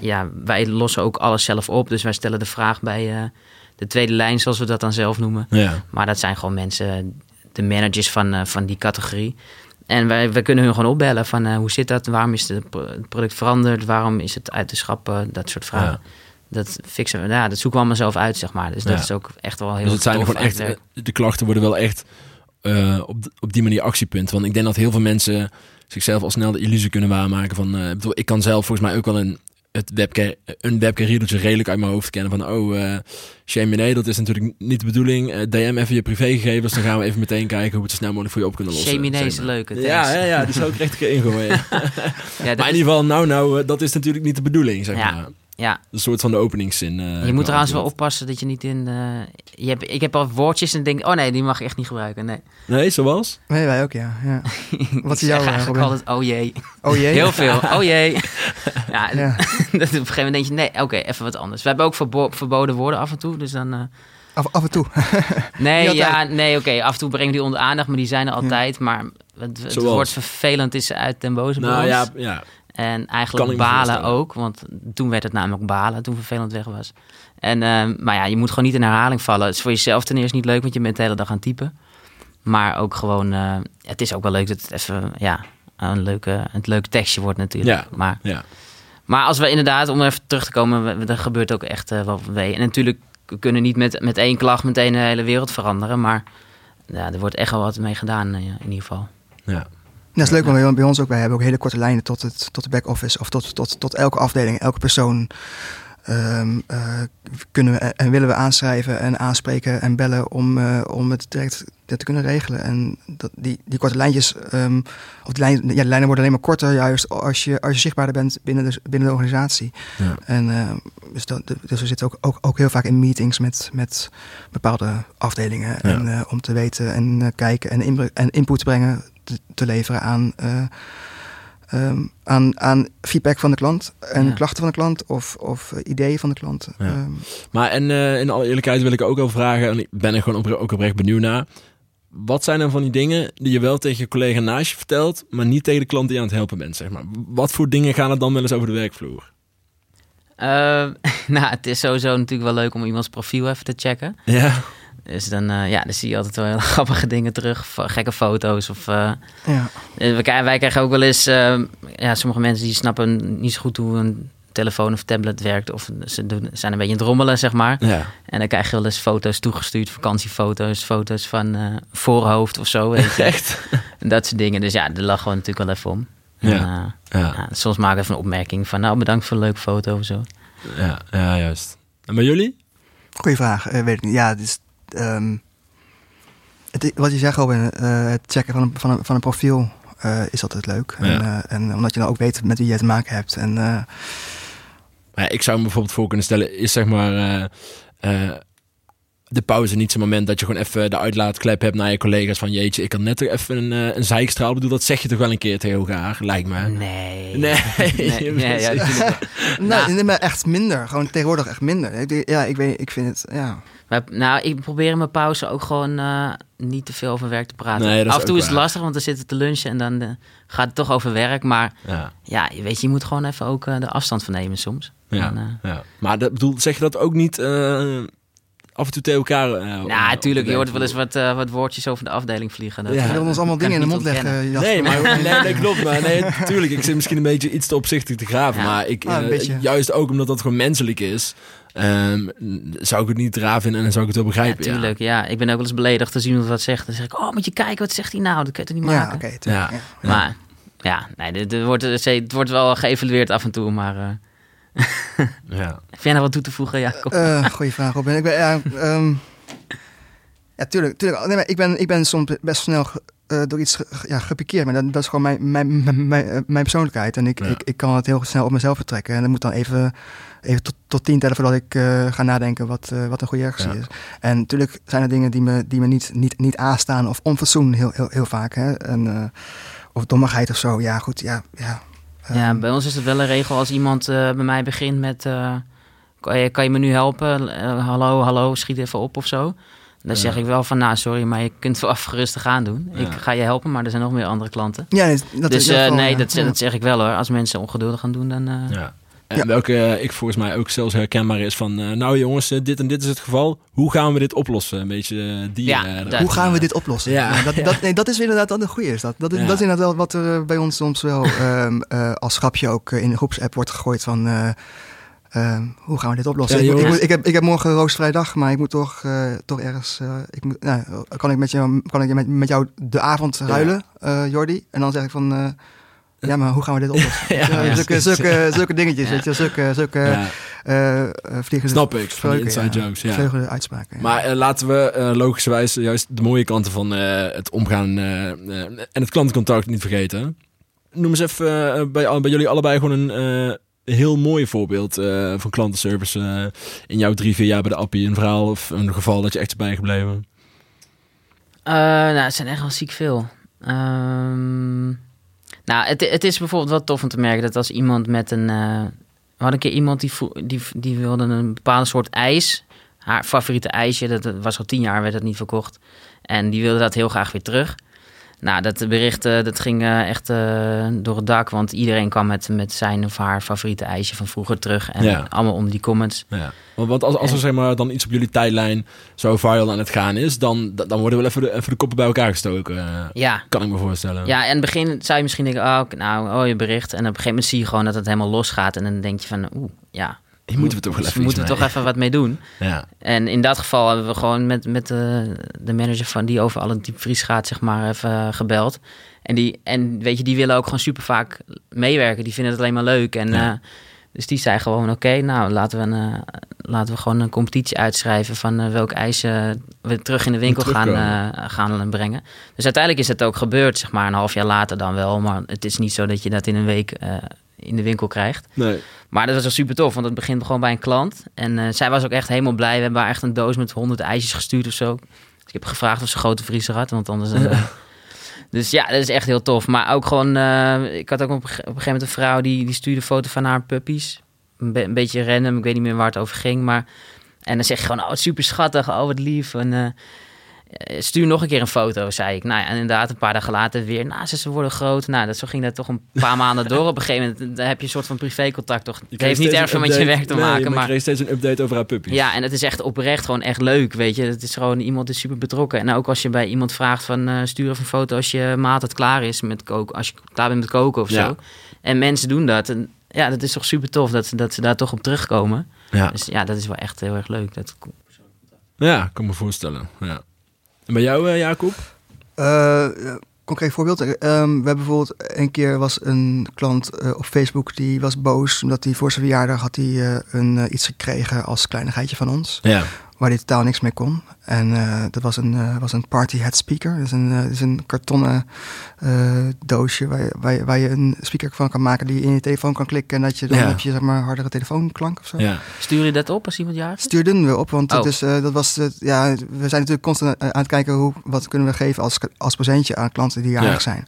ja, wij lossen ook alles zelf op. Dus wij stellen de vraag bij de tweede lijn, zoals we dat dan zelf noemen. Ja. Maar dat zijn gewoon mensen, de managers van, van die categorie. En wij, wij kunnen hun gewoon opbellen van hoe zit dat? Waarom is het product veranderd? Waarom is het uit de schappen? Dat soort vragen. Ja dat fixen we, ja, dat zoeken we allemaal zelf uit, zeg maar. Dus dat is ook echt wel heel Dus het zijn gewoon echt, de klachten worden wel echt uh, op, op die manier actiepunt. Want ik denk dat heel veel mensen zichzelf al snel de illusie kunnen waarmaken van, uh, bedoel, ik kan zelf volgens mij ook wel een het webcam, een riedeltje redelijk uit mijn hoofd kennen van oh, uh, shame dat is natuurlijk niet de bedoing. Uh, DM even je privégegevens, dan gaan we even meteen kijken hoe we het zo snel mogelijk voor je op kunnen lossen. Shame is leuk. Ja, ja, ja, die zou ik echt ingooien. ja, maar in ieder geval, nou, nou, dat is natuurlijk niet de bedoeling, zeg ja. maar. Ja. Een soort van de openingszin. Uh, je moet trouwens wel oppassen dat je niet in... Uh, je hebt, ik heb al woordjes en denk, oh nee, die mag je echt niet gebruiken. Nee, nee zoals? Nee, wij ook, ja. ja. Wat is jouw eigenlijk altijd, oh jee. Oh jee? Heel veel, oh jee. ja, ja. op een gegeven moment denk je, nee, oké, even wat anders. We hebben ook verboden woorden af en toe, dus dan... Uh, af, af en toe? nee, ja, nee, oké. af en toe brengen die onder aandacht, maar die zijn er altijd. Maar het, het woord vervelend is uit ten boze Nou ja, ja. En eigenlijk balen ook, want toen werd het namelijk balen, toen vervelend weg was. En, uh, maar ja, je moet gewoon niet in herhaling vallen. Het is voor jezelf ten eerste niet leuk, want je bent de hele dag aan het typen. Maar ook gewoon, uh, het is ook wel leuk dat het even, ja, een leuke, een leuk tekstje wordt natuurlijk. Ja, maar, ja. maar als we inderdaad, om even terug te komen, er gebeurt ook echt uh, wel wee. En natuurlijk, we kunnen niet met, met één klacht meteen de hele wereld veranderen. Maar ja, er wordt echt wel wat mee gedaan in ieder geval. Ja. Dat is leuk, want bij ons ook, wij hebben ook hele korte lijnen tot, het, tot de back-office of tot, tot, tot elke afdeling, elke persoon. Um, uh, kunnen we en willen we aanschrijven en aanspreken en bellen om, uh, om het direct te kunnen regelen. En dat, die, die korte lijntjes, um, of de, lijn, ja, de lijnen worden alleen maar korter juist als je, als je zichtbaarder bent binnen de, binnen de organisatie. Ja. En uh, dus, dat, dus we zitten ook, ook, ook heel vaak in meetings met, met bepaalde afdelingen. Ja. En, om te weten en kijken en, in, en input te brengen te, leveren aan, uh, um, aan, aan feedback van de klant en klachten van de klant of, of uh, ideeën van de klant. Ja. Um, maar en uh, in alle eerlijkheid wil ik ook wel vragen, en ik ben er gewoon op, ook oprecht benieuwd naar. Wat zijn dan van die dingen die je wel tegen je collega naast je vertelt, maar niet tegen de klant die je aan het helpen bent, zeg maar? Wat voor dingen gaan er dan wel eens over de werkvloer? Uh, nou, het is sowieso natuurlijk wel leuk om iemands profiel even te checken. Ja. Dus dan, ja, dan zie je altijd wel hele grappige dingen terug. Gekke foto's. Of, ja. wij, wij krijgen ook wel eens... ja, sommige mensen die snappen niet zo goed hoe een telefoon of tablet werkt. Of ze doen, zijn een beetje aan het rommelen, zeg maar. Ja. En dan krijg je wel eens foto's toegestuurd. Vakantiefoto's, foto's van uh, voorhoofd of zo. Weet je. Echt? En dat soort dingen. Dus ja, daar lachen we natuurlijk wel even om. Ja. En, uh, ja. ja. soms maken we even een opmerking van... nou, bedankt voor een leuke foto of zo. Ja, ja juist. En bij jullie? Goeie vraag. Uh, weet ik niet. Ja, dus... Um, het, wat je zegt, Robin, het checken van een, van een, van een profiel... is altijd leuk. En, en, omdat je dan ook weet met wie je het te maken hebt. En ik zou me bijvoorbeeld voor kunnen stellen, is zeg maar uh, de pauze niet zo'n moment dat je gewoon even de uitlaatklep hebt naar je collega's van jeetje, ik kan net toch even een, uh, een zeikstraal bedoel, dat zeg je toch wel een keer tegen elkaar, lijkt me. Nee. Nee. nee, nee ja, nou, nee, maar echt minder. Gewoon tegenwoordig echt minder. Ja, ik weet, ik vind het, ja. Maar, nou, ik probeer in mijn pauze ook gewoon uh, niet te veel over werk te praten. Af en toe is het lastig, want dan zitten te lunchen en dan uh, gaat het toch over werk. Maar ja, ja weet je, je moet gewoon even ook uh, de afstand van nemen soms. Ja, en, ja. Maar dat, bedoel, zeg je dat ook niet af en toe tegen elkaar. Uh, nou, natuurlijk. Je hoort wel eens wat, uh, wat woordjes over de afdeling vliegen. Dat, ja. Je wil ons allemaal dingen in de mond leggen. Nee, maar, nee, nee, klopt. Maar nee, natuurlijk. Ik zit misschien een beetje iets te opzichtig te graven. Maar ik, uh, juist ook omdat dat gewoon menselijk is. Um, zou ik het niet raar vinden en dan zou ik het wel begrijpen. Ja, tuurlijk. Ja. Ik ben ook wel eens beledigd te zien iemand wat zegt. Dan zeg ik, oh, moet je kijken, wat zegt hij nou? Dat kun je toch niet maken? Ja, oké. ja. Maar ja, nee, het, wordt, het wordt wel geëvalueerd af en toe, maar... ja. Heb jij nog wat toe te voegen, Jacob? Uh, goeie vraag, Robin. Ik ben, ja, um, ja, tuurlijk. tuurlijk. Nee, maar ik, ben, ik ben soms best snel uh, door iets ja, gepikeerd. Maar dat, dat is gewoon mijn, mijn, mijn, mijn, mijn persoonlijkheid. En ik, ik, ik kan het heel snel op mezelf vertrekken. En dan moet dan even, even tot, tot tien tellen voordat ik uh, ga nadenken wat, uh, wat een goede reactie ja. is. En natuurlijk zijn er dingen die me, die me niet, niet, niet aanstaan of onfatsoen heel, heel, heel vaak. Hè? En, of dommigheid of zo. Ja, goed. Ja, ja, ja, bij ons is het wel een regel als iemand uh, bij mij begint met... Uh, kan, je, kan je me nu helpen? Uh, hallo, hallo, schiet even op of zo. Dan zeg ik wel van, nou sorry, maar je kunt wel even rustig aan doen. Ik ga je helpen, maar er zijn nog meer andere klanten. Ja, dat dus is nee, dat, dat, zeg ik wel hoor. Als mensen ongeduldig gaan doen, dan... ja. En welke ik volgens mij ook zelfs herkenbaar is van... Uh, nou jongens, dit en dit is het geval. Hoe gaan we dit oplossen? Een beetje die... Ja, uh, hoe gaan we dit oplossen? Ja. dat, dat, nee, dat is inderdaad dat een goede is. Dat, dat, is, dat is inderdaad wel wat er bij ons soms wel um, uh, als grapje ook in de groepsapp wordt gegooid van... Uh, hoe gaan we dit oplossen? ik, ik, ik, heb, ik heb morgen roosvrij dag, maar ik moet toch, uh, toch ergens. Uh, ik moet, nou, kan ik met jou, kan ik met, met jou de avond ruilen, ja. Jordi? En dan zeg ik van. Ja, maar hoe gaan we dit oplossen? ja, ja, zulke, zulke, zulke dingetjes, weet je, zulke, zulke ja. uh, vliegen. Snap ik, van die inside jokes. Ja. uitspraken. Maar uh, laten we uh, logischerwijs juist de mooie kanten van het omgaan en het klantencontact niet vergeten. Noem eens even bij, bij jullie allebei gewoon een heel mooi voorbeeld van klantenservice in jouw drie, vier jaar bij de Appie. Een verhaal of een geval dat je echt is bijgebleven. nou, het zijn echt wel ziek veel. Ehm nou, het, het is bijvoorbeeld wel tof om te merken dat als iemand met een. Uh, we hadden een keer iemand die, die, die wilde een bepaalde soort ijs. Haar favoriete ijsje, dat was al tien jaar, werd dat niet verkocht. En die wilde dat heel graag weer terug. Nou, dat bericht uh, dat ging uh, echt uh, door het dak. Want iedereen kwam met, met zijn of haar favoriete ijsje van vroeger terug. En ja. allemaal onder die comments. Ja. Want als, als er zeg maar, dan iets op jullie tijdlijn zo viral aan het gaan is... dan, dan worden wel even de, even de koppen bij elkaar gestoken. Ja. Kan ik me voorstellen. Ja, en in het begin zou je misschien denken... Oh, nou, oh, je bericht. En op een gegeven moment zie je gewoon dat het helemaal losgaat. En dan denk je van, oeh, ja, hier moeten we toch wel even, moeten we toch even wat mee doen. Ja. En in dat geval hebben we gewoon met, met de, de manager van die over alle diepvries gaat, zeg maar, even gebeld. En, die, en weet je, die willen ook gewoon super vaak meewerken. Die vinden het alleen maar leuk. En ja. uh, dus die zei gewoon, oké, nou laten we, een, uh, laten we gewoon een competitie uitschrijven van uh, welk ijs we terug in de winkel gaan, gaan brengen. Dus uiteindelijk is het ook gebeurd, zeg maar, een half jaar later dan wel. Maar het is niet zo dat je dat in een week in de winkel krijgt. Nee. Maar dat was wel super tof, want het begint gewoon bij een klant. En uh, zij was ook echt helemaal blij. We hebben haar echt een doos met 100 ijsjes gestuurd of zo. Dus ik heb gevraagd of ze grote vriezer had, want anders... Uh, dus ja, dat is echt heel tof. Maar ook gewoon, uh, ik had ook op, een gegeven moment een vrouw die, die stuurde foto van haar puppies. Een, be een, beetje random, ik weet niet meer waar het over ging. Maar, en dan zeg je gewoon, oh, super schattig, oh, wat lief. En, eh, stuur nog een keer een foto, zei ik. Nou ja, en inderdaad, een paar dagen later weer. Nou, ze worden groot. Nou, dat, zo ging dat toch een paar maanden door. Op een gegeven moment dan heb je een soort van privécontact toch. Het heeft niet erg veel met je werk te maken. maar, maar je kreeg steeds een update over haar puppies. Ja, en het is echt oprecht gewoon echt leuk, weet je. Het is gewoon, iemand is super betrokken. En ook als je bij iemand vraagt van, uh, stuur even een foto als je maat het klaar is met koken. Als je klaar bent met koken of zo. En mensen doen dat. En ja, dat is toch super tof dat, dat ze daar toch op terugkomen. Ja. Dus ja, dat is wel echt heel erg leuk. Dat... Ja, kan me voorstellen. Ja. En bij jou, uh, Jacob? Uh, concreet voorbeeld. Um, we hebben bijvoorbeeld een keer was een klant uh, op Facebook die was boos omdat hij voor zijn verjaardag had hij een iets gekregen als kleinigheidje van ons. Ja. Waar hij totaal niks mee kon. En uh, dat was een, uh, was een party head speaker. Dat is een, uh, dat is een kartonnen doosje waar je, waar, je, waar je een speaker van kan maken die je in je telefoon kan klikken. En dat je dan ja. heb je zeg maar hardere telefoonklank of zo. Ja. Stuur je dat op als iemand jarig Stuurden we op, want oh. dus, dat was, ja, we zijn natuurlijk constant aan het kijken hoe, wat kunnen we geven als, als presentje aan klanten die jarig zijn.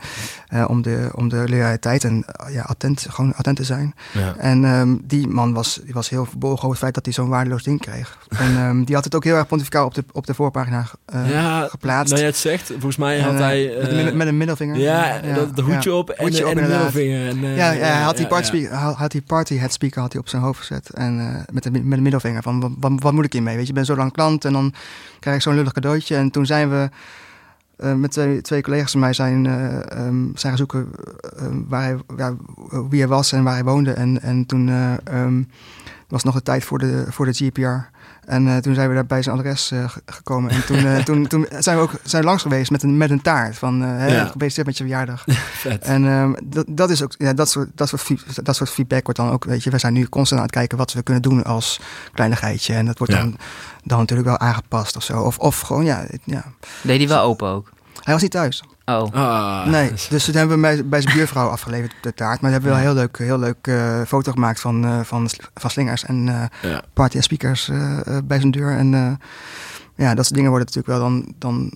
om, de, om de loyaliteit en ja, attent, gewoon attent te zijn. En um, die man was, die was heel verbolgen over het feit dat hij zo'n waardeloos ding kreeg. En um, die had het ook heel erg pontificaal op de, op de voorpagina uh, ja, geplaatst. Nou, je het zegt, volgens mij had en, hij... Uh, met, met, een middelvinger. Ja, ja dat, de hoedje op en, hoedje op, en een middelvinger. En, uh, ja, ja, hij had die, party, speaker, had die party head speaker had hij op zijn hoofd gezet. En met, de, met een middelvinger van, wat, wat, wat moet ik hiermee? Weet je, ik ben zo lang klant en dan krijg ik zo'n lullig cadeautje. En toen zijn we... Uh, met twee, twee collega's van mij zijn, uh, um, zijn gaan zoeken uh, waar hij, ja, wie hij was en waar hij woonde. En, en toen um, was nog de tijd voor de, voor de GPR. En uh, toen zijn we daar bij zijn adres uh, gekomen. En toen, uh, toen, toen zijn we ook zijn langs geweest met een, met een taart. Van ja. gefeliciteerd met je verjaardag. en um, dat, dat is ook, ja, dat soort, dat, soort, dat soort feedback wordt dan ook, weet je, we zijn nu constant aan het kijken wat we kunnen doen als kleinigheidje. En dat wordt ja. dan, dan natuurlijk wel aangepast of zo. Of, of gewoon, ja, ja. Deed hij wel open ook? Hij was niet thuis. Oh. Ah. Nee, dus dat hebben we bij, bij zijn buurvrouw afgeleverd, de taart. Maar we hebben wel een heel leuk, heel leuk uh, foto gemaakt van, uh, van, van slingers en uh, ja. party en speakers bij zijn deur. En ja, dat soort dingen worden natuurlijk wel dan, dan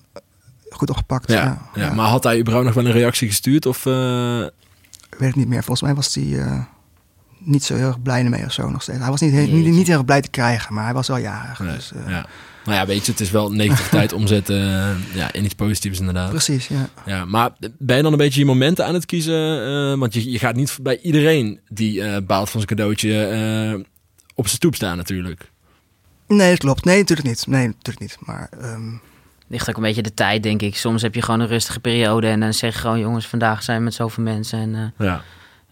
goed opgepakt. Ja, ja, ja. Maar had hij überhaupt nog wel een reactie gestuurd? Of, Weet ik niet meer. Volgens mij was hij niet zo heel erg blij mee of zo nog steeds. Hij was niet, heel, niet, niet heel erg blij te krijgen, maar hij was wel jarig. Nee, dus, ja. Nou ja, weet je, het is wel negativiteit omzetten uh, ja, in iets positiefs inderdaad. Precies, ja. ja. Maar ben je dan een beetje je momenten aan het kiezen? Uh, want je, je gaat niet bij iedereen die uh, baalt van zijn cadeautje op zijn stoep staan natuurlijk. Nee, dat klopt. Nee, natuurlijk niet. Nee, natuurlijk niet. Maar... Um... Ligt ook een beetje de tijd, denk ik. Soms heb je gewoon een rustige periode en dan zeg je gewoon... jongens, vandaag zijn we met zoveel mensen en... ja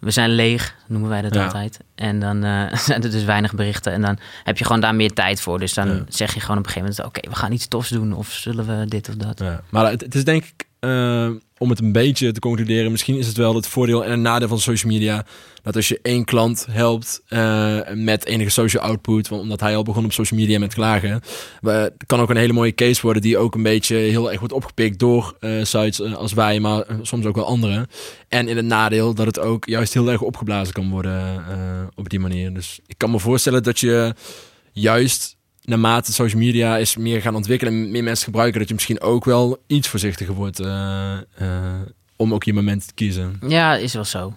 we zijn leeg, noemen wij dat altijd. En dan uh, zijn er dus weinig berichten. En dan heb je gewoon daar meer tijd voor. Dus dan zeg je gewoon op een gegeven moment... oké, we gaan iets tofs doen. Of zullen we dit of dat. Ja. Maar het, het, is denk ik... Uh, om het een beetje te concluderen, misschien is het wel het voordeel en een nadeel van social media. Dat als je één klant helpt uh, met enige social output, omdat hij al begon op social media met klagen, kan ook een hele mooie case worden die ook een beetje heel erg wordt opgepikt door uh, sites als wij, maar soms ook wel anderen. En in het nadeel dat het ook juist heel erg opgeblazen kan worden op die manier. Dus ik kan me voorstellen dat je juist naarmate social media is meer gaan ontwikkelen en meer mensen gebruiken, dat je misschien ook wel iets voorzichtiger wordt uh, uh, om ook je moment te kiezen. Ja, is wel zo.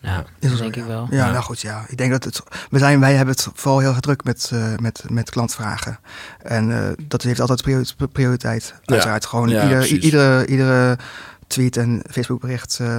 Ja, is dat denk ik wel. Ja, nou goed, ja. Ik denk dat het. We zijn, wij hebben het vooral heel gedrukt met, uh, met, met klantvragen. En dat heeft altijd prioriteit. Uiteraard ja. gewoon ieder, iedere, iedere tweet en Facebook bericht uh,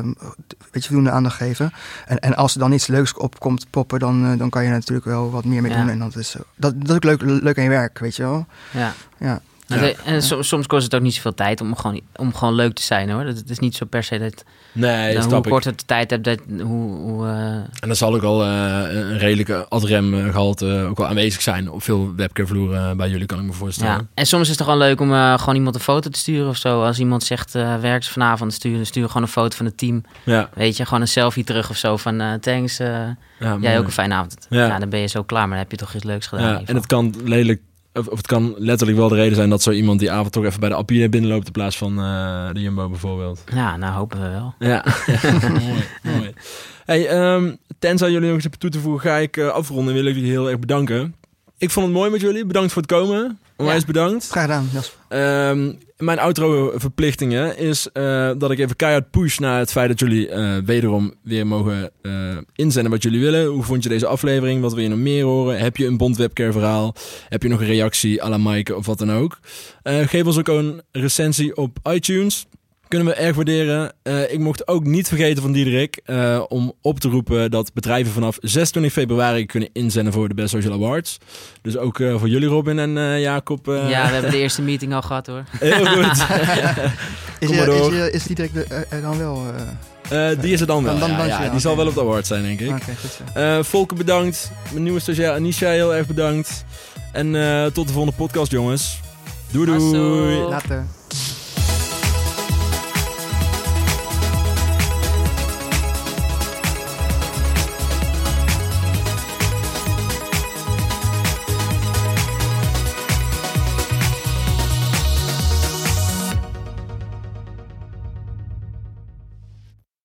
weet je, voldoende aandacht geven. En, en als er dan iets leuks op komt poppen, dan, uh, dan kan je natuurlijk wel wat meer mee doen. En dat is, dat, dat is ook leuk, leuk aan je werk, weet je wel. Ja. ja. En, en soms kost het ook niet zoveel tijd om gewoon, om gewoon leuk te zijn hoor. Dat, is niet zo per se dat. Nee, dan hoe korter de tijd hebt, dat, hoe. hoe uh... En dan zal ook al uh, een redelijke adrem gehalte ook wel aanwezig zijn op veel webcamvloeren bij jullie, kan ik me voorstellen. Ja. En soms is het gewoon leuk om gewoon iemand een foto te sturen of zo. Als iemand zegt, werk ze vanavond, sturen, stuur gewoon een foto van het team. Ja. Weet je, gewoon een selfie terug of zo van thanks. ja, jij ook een fijne avond. Ja. dan ben je zo klaar, maar dan heb je toch iets leuks gedaan. Ja, en het kan lelijk of, of, het kan letterlijk wel de reden zijn dat zo iemand die avond toch even bij de Appie binnenloopt in plaats van uh, de Jumbo bijvoorbeeld. Ja, nou hopen we wel. Ja, mooi, mooi. Hey, um, tenzij jullie nog iets hebben toe te voegen, ga ik uh, afronden en wil ik jullie heel erg bedanken. Ik vond het mooi met jullie. Bedankt voor het komen. onwijs bedankt. Graag gedaan, Jasper. Um, mijn outro-verplichtingen is uh, dat ik even keihard push naar het feit dat jullie uh, wederom weer mogen uh, inzenden wat jullie willen. Hoe vond je deze aflevering? Wat wil je nog meer horen? Heb je een Bond webcare verhaal? Heb je nog een reactie à la Mike of wat dan ook? geef ons ook een recensie op iTunes. Kunnen we erg waarderen. Uh, ik mocht ook niet vergeten van Diederik uh, om op te roepen dat bedrijven vanaf 26 februari kunnen inzenden voor de Best Social Awards. Dus ook uh, voor jullie Robin en Jacob. ja, we hebben de eerste meeting al gehad hoor. Heel goed. is, je, is, je, is Diederik er dan wel? die is er dan wel. Dan, dan, ja, ja, die okay. zal wel op de award zijn, denk ik. Okay, goed Volker bedankt. Mijn nieuwe stagiair Anisha heel erg bedankt. En tot de volgende podcast, jongens. Doei doei. Later.